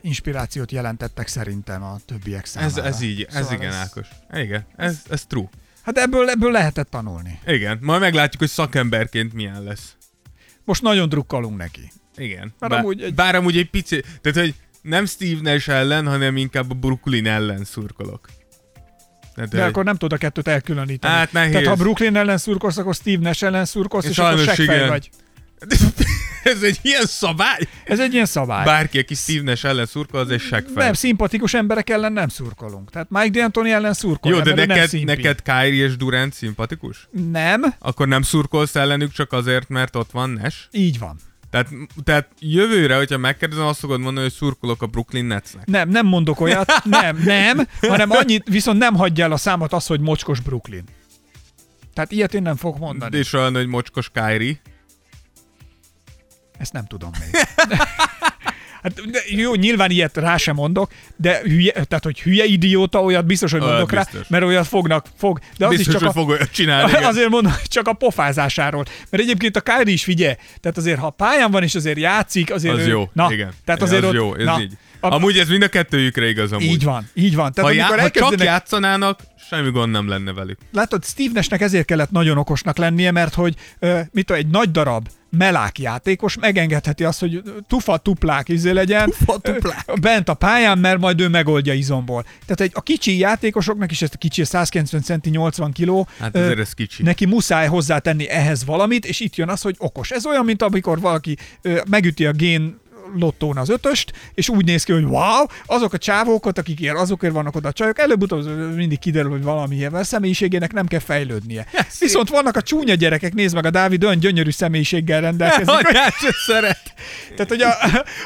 inspirációt jelentettek szerintem a többiek ez, számára. ez így, ez Szóval igen, ez- Ákos. Igen, ez, ez true. Hát ebből, ebből lehetett tanulni. Igen, majd meglátjuk, hogy szakemberként milyen lesz. Most nagyon drukkolunk neki. Igen. Bár bár, amúgy egy- bár amúgy egy pici... Tehát, hogy nem Steve Nash ellen, hanem inkább a Brooklyn ellen szurkolok. Tehát, De hogy- akkor nem tudod a kettőt elkülöníteni. Hát nehéz. Tehát ha Brooklyn ellen szurkolsz, akkor Steve Nash ellen szurkolsz, és, és akkor seggfej vagy. ez egy ilyen szabály? Ez egy ilyen szabály. Bárki, aki Steve Nash ellen szurkol, az egy seggfej. Nem, szimpatikus emberek ellen nem szurkolunk. Tehát Mike D'Antoni ellen szurkolunk. Jó, de neked, neked Kyrie és Durant szimpatikus? Nem, Akkor nem szurkolsz ellenük csak azért, mert ott van Nash? így van. Tehát, tehát jövőre, hogyha megkérdezem, azt fogod mondani, hogy szurkolok a Brooklyn Netsnek. Nem, nem mondok olyat, nem, nem, hanem annyit, viszont nem hagyja el a számot az, hogy mocskos Brooklyn. Tehát ilyet én nem fogok mondani. És olyan, hogy mocskos Kyrie. Ezt nem tudom még. Hát de jó, nyilván ilyet rá sem mondok, de hülye, tehát hogy hülye idióta, olyat biztos, hogy Olyat mondok rá, mert olyat fognak, fog. De az Biztos, is csak hogy a, fog olyat csinálni. igen. Azért mondom, csak a pofázásáról. Mert egyébként a Kyrie is vigye. Tehát azért, ha pályán van és azért játszik, azért Az ő, jó, na, igen. Tehát azért az ott, jó, ez na, így. A, Amúgy ez mind a kettőjükre igaz amúgy. így van, így van. Tehát Ha, já- amikor ha csak játszanának, semmi gond nem lenne velük. látod, Steve Nashnek ezért kellett nagyon okosnak lennie, mert hogy ö, mit egy nagy darab melák játékos megengedheti azt, hogy tufa tuplák izé legyen Tufa tuplák. ö, bent a pályán, mert majd ő megoldja izomból. Tehát egy, a kicsi játékosoknak is, ezt a kicsi 190 centi 80 kiló, Hát ö, ez kicsi. neki muszáj hozzátenni ehhez valamit, és itt jön az, hogy okos. Ez olyan, mint amikor valaki ö, megüti a gén lottón az ötöst, és úgy néz ki, hogy wow, azok a csávók, akik ilyen, azokért vannak oda a csajok, előbb-utóbb mindig kiderül, hogy valamilyen személyiségének nem kell fejlődnie. Yes. Viszont vannak a csúnya gyerekek, nézd meg, a Dávid olyan gyönyörű személyiséggel rendelkezik. hogy- Anyát se szeret. Tehát, hogy a,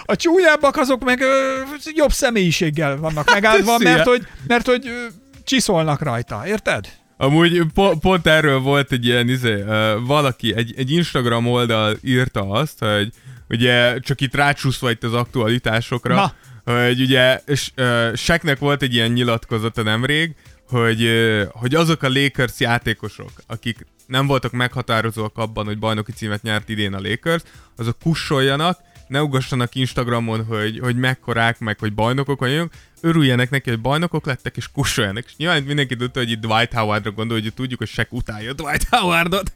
a csúnyábbak azok meg ö, jobb személyiséggel vannak megáldva, szia. mert hogy, mert hogy ö, csiszolnak rajta, érted? Amúgy po- pont erről volt egy ilyen, izé, uh, valaki, egy, egy Instagram oldal írta azt, hogy ugye csak itt rácsúszva itt az aktualitásokra, Na. hogy ugye Seknek volt egy ilyen nyilatkozata nemrég, hogy, hogy azok a Lakers játékosok, akik nem voltak meghatározóak abban, hogy bajnoki címet nyert idén a Lakers, azok kussoljanak, ne ugassanak Instagramon, hogy, hogy mekkorák, meg hogy bajnokok vagyunk, örüljenek neki, hogy bajnokok lettek, és kussoljanak. És nyilván mindenki tudta, hogy itt Dwight Howardra gondol, hogy tudjuk, hogy Shaq utálja Dwight Howardot.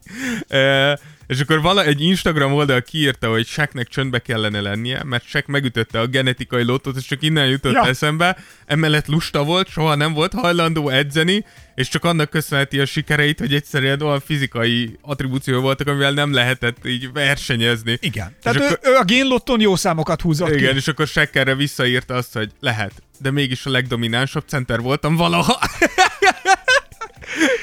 És akkor vala, egy Instagram oldal kiírta, hogy Shaqnek csöndbe kellene lennie, mert Shaq megütötte a genetikai lottót, és csak innen jutott ja. eszembe. Emellett lusta volt, soha nem volt hajlandó edzeni, és csak annak köszönheti a sikereit, hogy egyszerűen olyan fizikai attribúció voltak, amivel nem lehetett így versenyezni. Igen. És Tehát akkor- ő, ő a génlotton jó számokat húzott igen, ki. és akkor Shaq erre visszaírta azt, hogy lehet, de mégis a legdominánsabb center voltam valaha.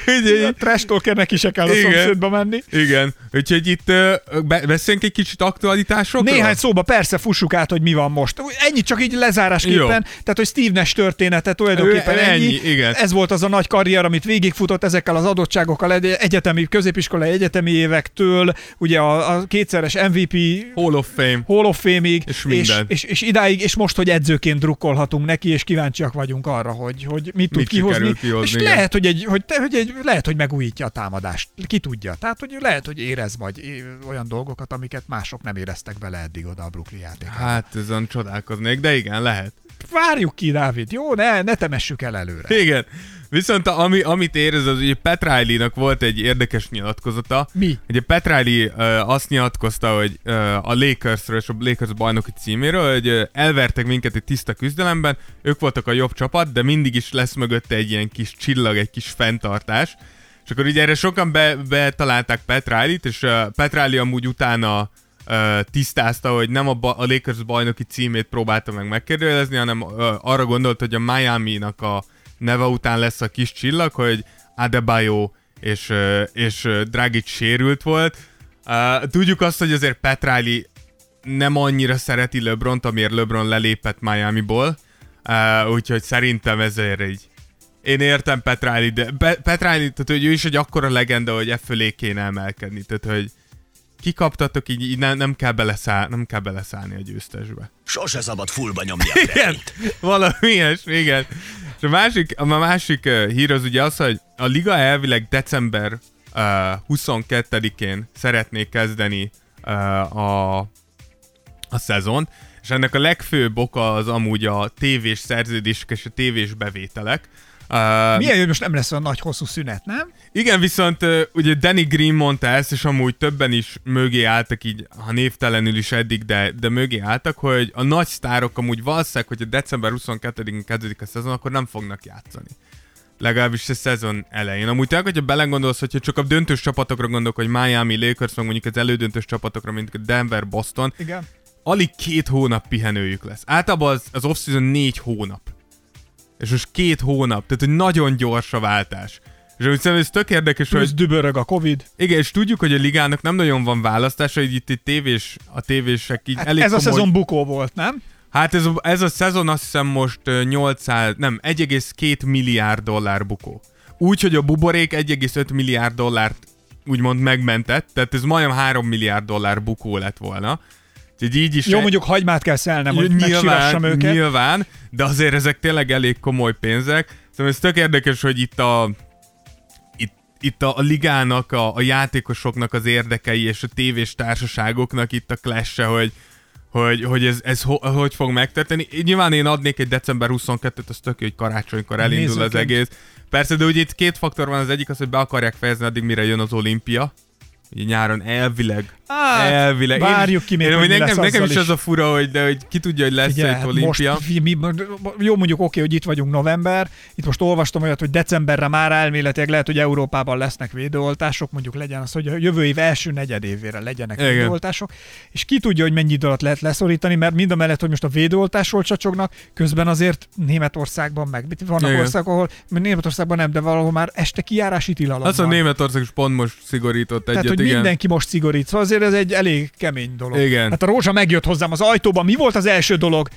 Ugye, A trash talkernek is se kell a Igen. szomszédba menni. igen, úgyhogy itt be, beszéljünk egy kicsit aktualitásokról? Néhány szóba persze fussuk át, hogy mi van most. Ennyi csak így lezárásképpen, Jó. tehát hogy Steve Nash története tulajdonképpen ennyi. ennyi, igen. Ez volt az a nagy karrier, amit végigfutott ezekkel az adottságokkal egy- egyetemi, középiskolai egyetemi évektől, ugye a, a kétszeres MVP Hall of Fame. Hall of Fame-ig, És és, minden. és, és, idáig, és most, hogy edzőként drukkolhatunk neki, és kíváncsiak vagyunk arra, hogy, hogy mit tud Mit kihozni. kihozni, és igen. lehet hogy, egy, hogy, te- hogy egy, lehet, hogy megújítja a támadást. Ki tudja. Tehát, hogy lehet, hogy érez majd olyan dolgokat, amiket mások nem éreztek bele eddig oda a Brooklyn játékban. Hát ezen csodálkoznék, de igen, lehet. Várjuk ki, Dávid, jó? Ne, ne temessük el előre. Igen. Viszont a- ami, amit érez, az ugye Pat Riley-nak volt egy érdekes nyilatkozata. Mi? Ugye Pat Riley uh, azt nyilatkozta, hogy uh, a Lakersről és a Lakers bajnoki címéről, hogy uh, elvertek minket egy tiszta küzdelemben, ők voltak a jobb csapat, de mindig is lesz mögötte egy ilyen kis csillag, egy kis fenntartás. És akkor ugye erre sokan be, betalálták Pat Riley-t, és uh, Pat Riley amúgy utána uh, tisztázta, hogy nem a, ba- a Lakers bajnoki címét próbálta meg megkérdőjelezni, hanem uh, arra gondolt, hogy a Miami-nak a neve után lesz a kis csillag, hogy Adebayo és, és Dragic sérült volt. Tudjuk azt, hogy azért Pat Riley nem annyira szereti LeBron-t, amiért LeBron lelépett Miami-ból, úgyhogy szerintem ezért így én értem Pat Riley, de Pe- Pat Riley, tehát hogy ő is egy akkora legenda, hogy e fölé kéne emelkedni, tehát hogy kikaptatok, így, így nem, nem, kell beleszáll, nem kell beleszállni a győztesbe. Sose szabad fullba nyomni a Igen, valami ilyesmi, igen. A másik, a másik hír az ugye az, hogy a liga elvileg december uh, 22-én szeretné kezdeni uh, a, a szezon, és ennek a legfőbb oka az amúgy a tévés szerződések és a tévés bevételek. Uh, Milyen, hogy most nem lesz olyan nagy hosszú szünet, nem? igen, viszont uh, ugye Danny Green mondta ezt, és amúgy többen is mögé álltak így, ha névtelenül is eddig, de, de mögé álltak, hogy a nagy sztárok amúgy valószínűleg, hogy a december 22-én kezdődik a szezon, akkor nem fognak játszani. Legalábbis a szezon elején. Amúgy tényleg, hogyha belegondolsz, hogyha csak a döntős csapatokra gondolok, hogy Miami, Lakers, meg mondjuk az elődöntős csapatokra, mint Denver, Boston, Igen. alig két hónap pihenőjük lesz. Általában az, az off-season négy hónap. És most két hónap, tehát hogy nagyon gyors a váltás. És úgy szerintem ez tök érdekes, Plusz hogy dübörög a Covid. igen, és tudjuk, hogy a ligának nem nagyon van választása, hogy itt, itt tévés, a tévések így Hát elég ez a komoly... szezon bukó volt, nem? Hát ez, a- ez a szezon azt hiszem most ö, 800, nem, 1,2 milliárd dollár bukó. Úgy, hogy a buborék 1,5 milliárd dollárt úgymond megmentett, tehát ez majdnem 3 milliárd dollár bukó lett volna. Úgyhogy így is Jó, mondjuk hagymát kell szelnem, hogy nyilván, őket. nyilván, de azért ezek tényleg elég komoly pénzek. Szóval ez tök érdekes, hogy itt a itt, itt a, a ligának, a, a játékosoknak az érdekei és a tévés társaságoknak itt a clash hogy, hogy, hogy ez, ez ho, hogy fog megtörténni. Nyilván én adnék egy december 22-t, az tök hogy karácsonykor elindul az Nézőként. egész. Persze, de ugye itt két faktor van, az egyik az, hogy be akarják fejezni addig, mire jön az olimpia. Ugye nyáron elvileg. Hát, elvileg. várjuk ki még, én, hogy nekem, lesz nekem is is. az a fura, hogy, de, hogy ki tudja, hogy lesz Figyelj, egy hát olimpia. most, mi, jó, mondjuk oké, hogy itt vagyunk november, itt most olvastam olyat, hogy decemberre már elméletileg lehet, hogy Európában lesznek védőoltások, mondjuk legyen az, hogy a jövő év első negyedévére legyenek Igen. védőoltások, és ki tudja, hogy mennyi idő alatt lehet leszorítani, mert mind a mellett, hogy most a védőoltásról csacsognak, közben azért Németországban meg, vannak Igen. országok, ahol Németországban nem, de valahol már este kijárási tilalom Azt van. a Németország is pont most szigorított Tehát, egyet, hogy igen. mindenki most szigorít, szóval azért ez egy elég kemény dolog. Igen. Hát a Rózsa megjött hozzám az ajtóban, mi volt az első dolog?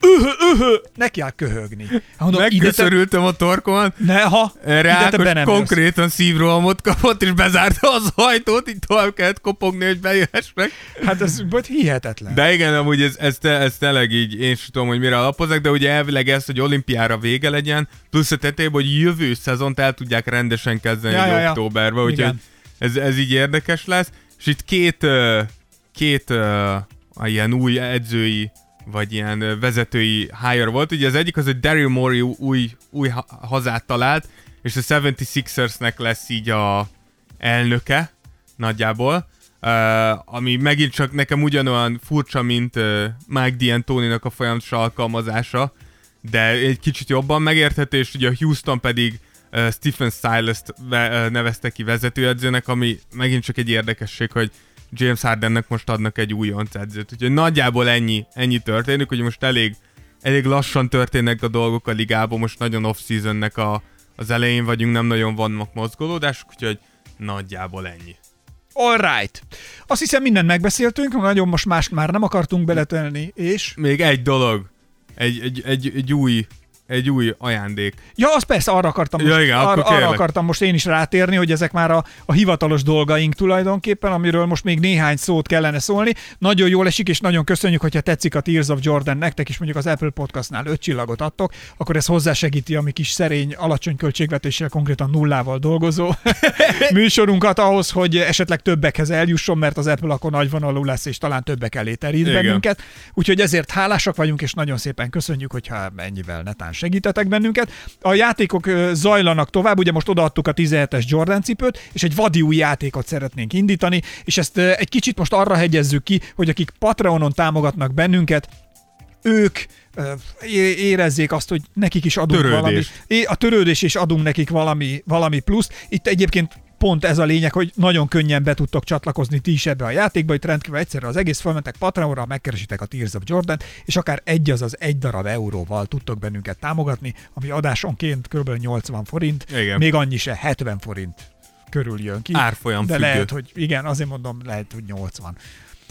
Öhö, öhö, neki áll köhögni. Hát Mondom, ide te, Megköszörültem a torkomat, ne, ha, ide nem jössz. konkrétan szívrohamot kapott, és bezárta az ajtót, így tovább kellett kopogni, hogy bejöhessek. Hát ez volt hihetetlen. De igen, amúgy ez, ez, te, ez tényleg így, én sem tudom, hogy mire alapozzák, de ugye elvileg ez, hogy olimpiára vége legyen, plusz a tetejében, hogy jövő szezont el tudják rendesen kezdeni Ja, ja, ja, októberben, úgyhogy ez, ez így érdekes lesz. És itt két, két a ilyen új edzői, vagy ilyen vezetői hire volt. Ugye az egyik az, hogy Daryl Morey új, új ha- hazát talált, és a 76ersnek lesz így a elnöke nagyjából. Uh, ami megint csak nekem ugyanolyan furcsa, mint uh, Mike D'Antoni-nak a folyamatos alkalmazása, de egy kicsit jobban megérthető, és ugye a Houston pedig uh, Stephen Silas-t ve- uh, nevezte ki vezetőedzőnek, ami megint csak egy érdekesség, hogy James Hardennek most adnak egy újonc edzőt. Úgyhogy nagyjából ennyi, ennyi történik, hogy most elég, elég lassan történnek a dolgok a ligában, most nagyon off-seasonnek a, az elején vagyunk, nem nagyon vannak mozgolódások, úgyhogy nagyjából ennyi. Alright. Azt hiszem mindent megbeszéltünk, nagyon most más már nem akartunk beletenni, és... Még egy dolog, egy, egy, egy, egy új egy új ajándék. Ja, az persze, arra akartam, Ja, most, igen, akkor arra, arra kérlek. akartam most én is rátérni, hogy ezek már a, a hivatalos dolgaink tulajdonképpen, amiről most még néhány szót kellene szólni. Nagyon jól esik, és nagyon köszönjük, hogyha tetszik a Tears of Jordan nektek is, mondjuk az Apple Podcastnál öt csillagot adtok, akkor ez hozzásegíti a mi kis szerény, alacsony költségvetéssel, konkrétan nullával dolgozó műsorunkat ahhoz, hogy esetleg többekhez eljusson, mert az Apple akkor nagyvonalú lesz, és talán többek elé terít Igen. bennünket. Úgyhogy ezért hálásak vagyunk, és nagyon szépen köszönjük, hogyha ennyivel netán segítetek bennünket. A játékok zajlanak tovább, ugye most odaadtuk a 17-es Jordan cipőt, és egy vadi új játékot szeretnénk indítani, és ezt egy kicsit most arra hegyezzük ki, hogy akik Patreonon támogatnak bennünket, ők érezzék azt, hogy nekik is adunk Törődés. valami. A törődés és adunk nekik valami, valami plusz. Itt egyébként pont ez a lényeg, hogy nagyon könnyen be tudtok csatlakozni ti is ebbe a játékba, itt rendkívül egyszerre az egész felmentek Patreonra, megkeresitek a Tears of Jordan, és akár egy az az egy darab euróval tudtok bennünket támogatni, ami adásonként kb. 80 forint, Igen. még annyi se 70 forint körül jön ki. Árfolyam De függő. lehet, hogy igen, azért mondom, lehet, hogy 80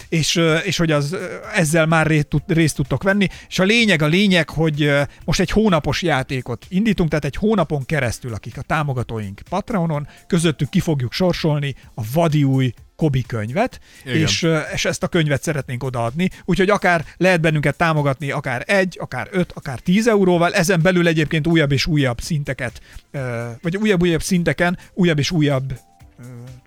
és, és hogy az ezzel már részt, tud, részt tudtok venni. És a lényeg, a lényeg, hogy most egy hónapos játékot indítunk, tehát egy hónapon keresztül, akik a támogatóink Patreonon, közöttük ki fogjuk sorsolni a vadi új Kobi könyvet, Igen. és, és ezt a könyvet szeretnénk odaadni, úgyhogy akár lehet bennünket támogatni, akár egy, akár öt, akár tíz euróval, ezen belül egyébként újabb és újabb szinteket, vagy újabb-újabb szinteken újabb és újabb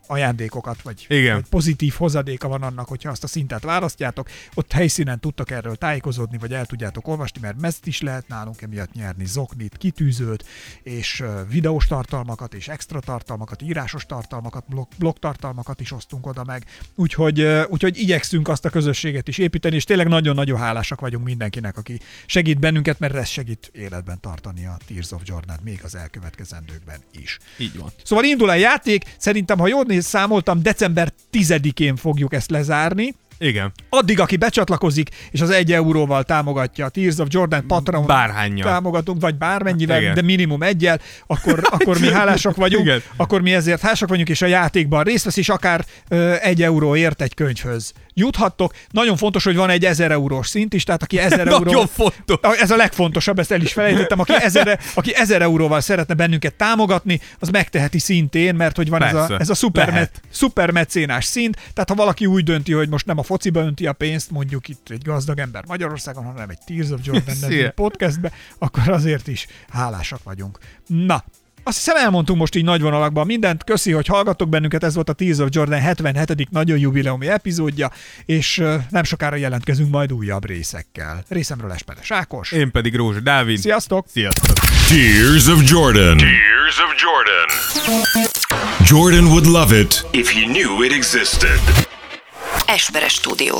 ajándékokat, vagy, Igen. vagy pozitív hozadéka van annak, hogyha azt a szintet választjátok. Ott helyszínen tudtok erről tájékozódni, vagy el tudjátok olvasni, mert mezt is lehet nálunk emiatt nyerni, zoknit, kitűzőt, és videós tartalmakat, és extra tartalmakat, írásos tartalmakat, blog, blog tartalmakat is osztunk oda meg. Úgyhogy, úgyhogy igyekszünk azt a közösséget is építeni, és tényleg nagyon-nagyon hálásak vagyunk mindenkinek, aki segít bennünket, mert ez segít életben tartani a Tears of Jordan még az elkövetkezendőkben is. Így van. Szóval indul a játék, szerintem, ha jól néz, számoltam, december 10-én fogjuk ezt lezárni. Igen. Addig, aki becsatlakozik, és az egy euróval támogatja a Tears of Jordan Patreon Bárhánnyal. támogatunk, vagy bármennyivel, Igen. de minimum egyel, akkor, akkor mi hálásak vagyunk, Igen. akkor mi ezért hálásak vagyunk, és a játékban részt vesz, és akár ö, egy euróért egy könyvhöz juthattok. Nagyon fontos, hogy van egy 1000 eurós szint is, tehát aki 1000 euró... Nagyon fontos. Ez a legfontosabb, ezt el is felejtettem. Aki 1000, aki 1000 euróval szeretne bennünket támogatni, az megteheti szintén, mert hogy van ez a, Persze. ez a szuper, Lehet. szupermecénás szint. Tehát ha valaki úgy dönti, hogy most nem a fociba önti a pénzt, mondjuk itt egy gazdag ember Magyarországon, hanem egy Tears of Jordan nevű podcastbe, akkor azért is hálásak vagyunk. Na, azt hiszem elmondtunk most így nagy vonalakban mindent. Köszi, hogy hallgattok bennünket, ez volt a Tears of Jordan 77. nagyon jubileumi epizódja, és nem sokára jelentkezünk majd újabb részekkel. Részemről Espedes Ákos. Én pedig Rózsa Dávid. Sziasztok! Sziasztok! Tears of Jordan. Tears of Jordan. Jordan would love it if he knew it existed. Esperes stúdió.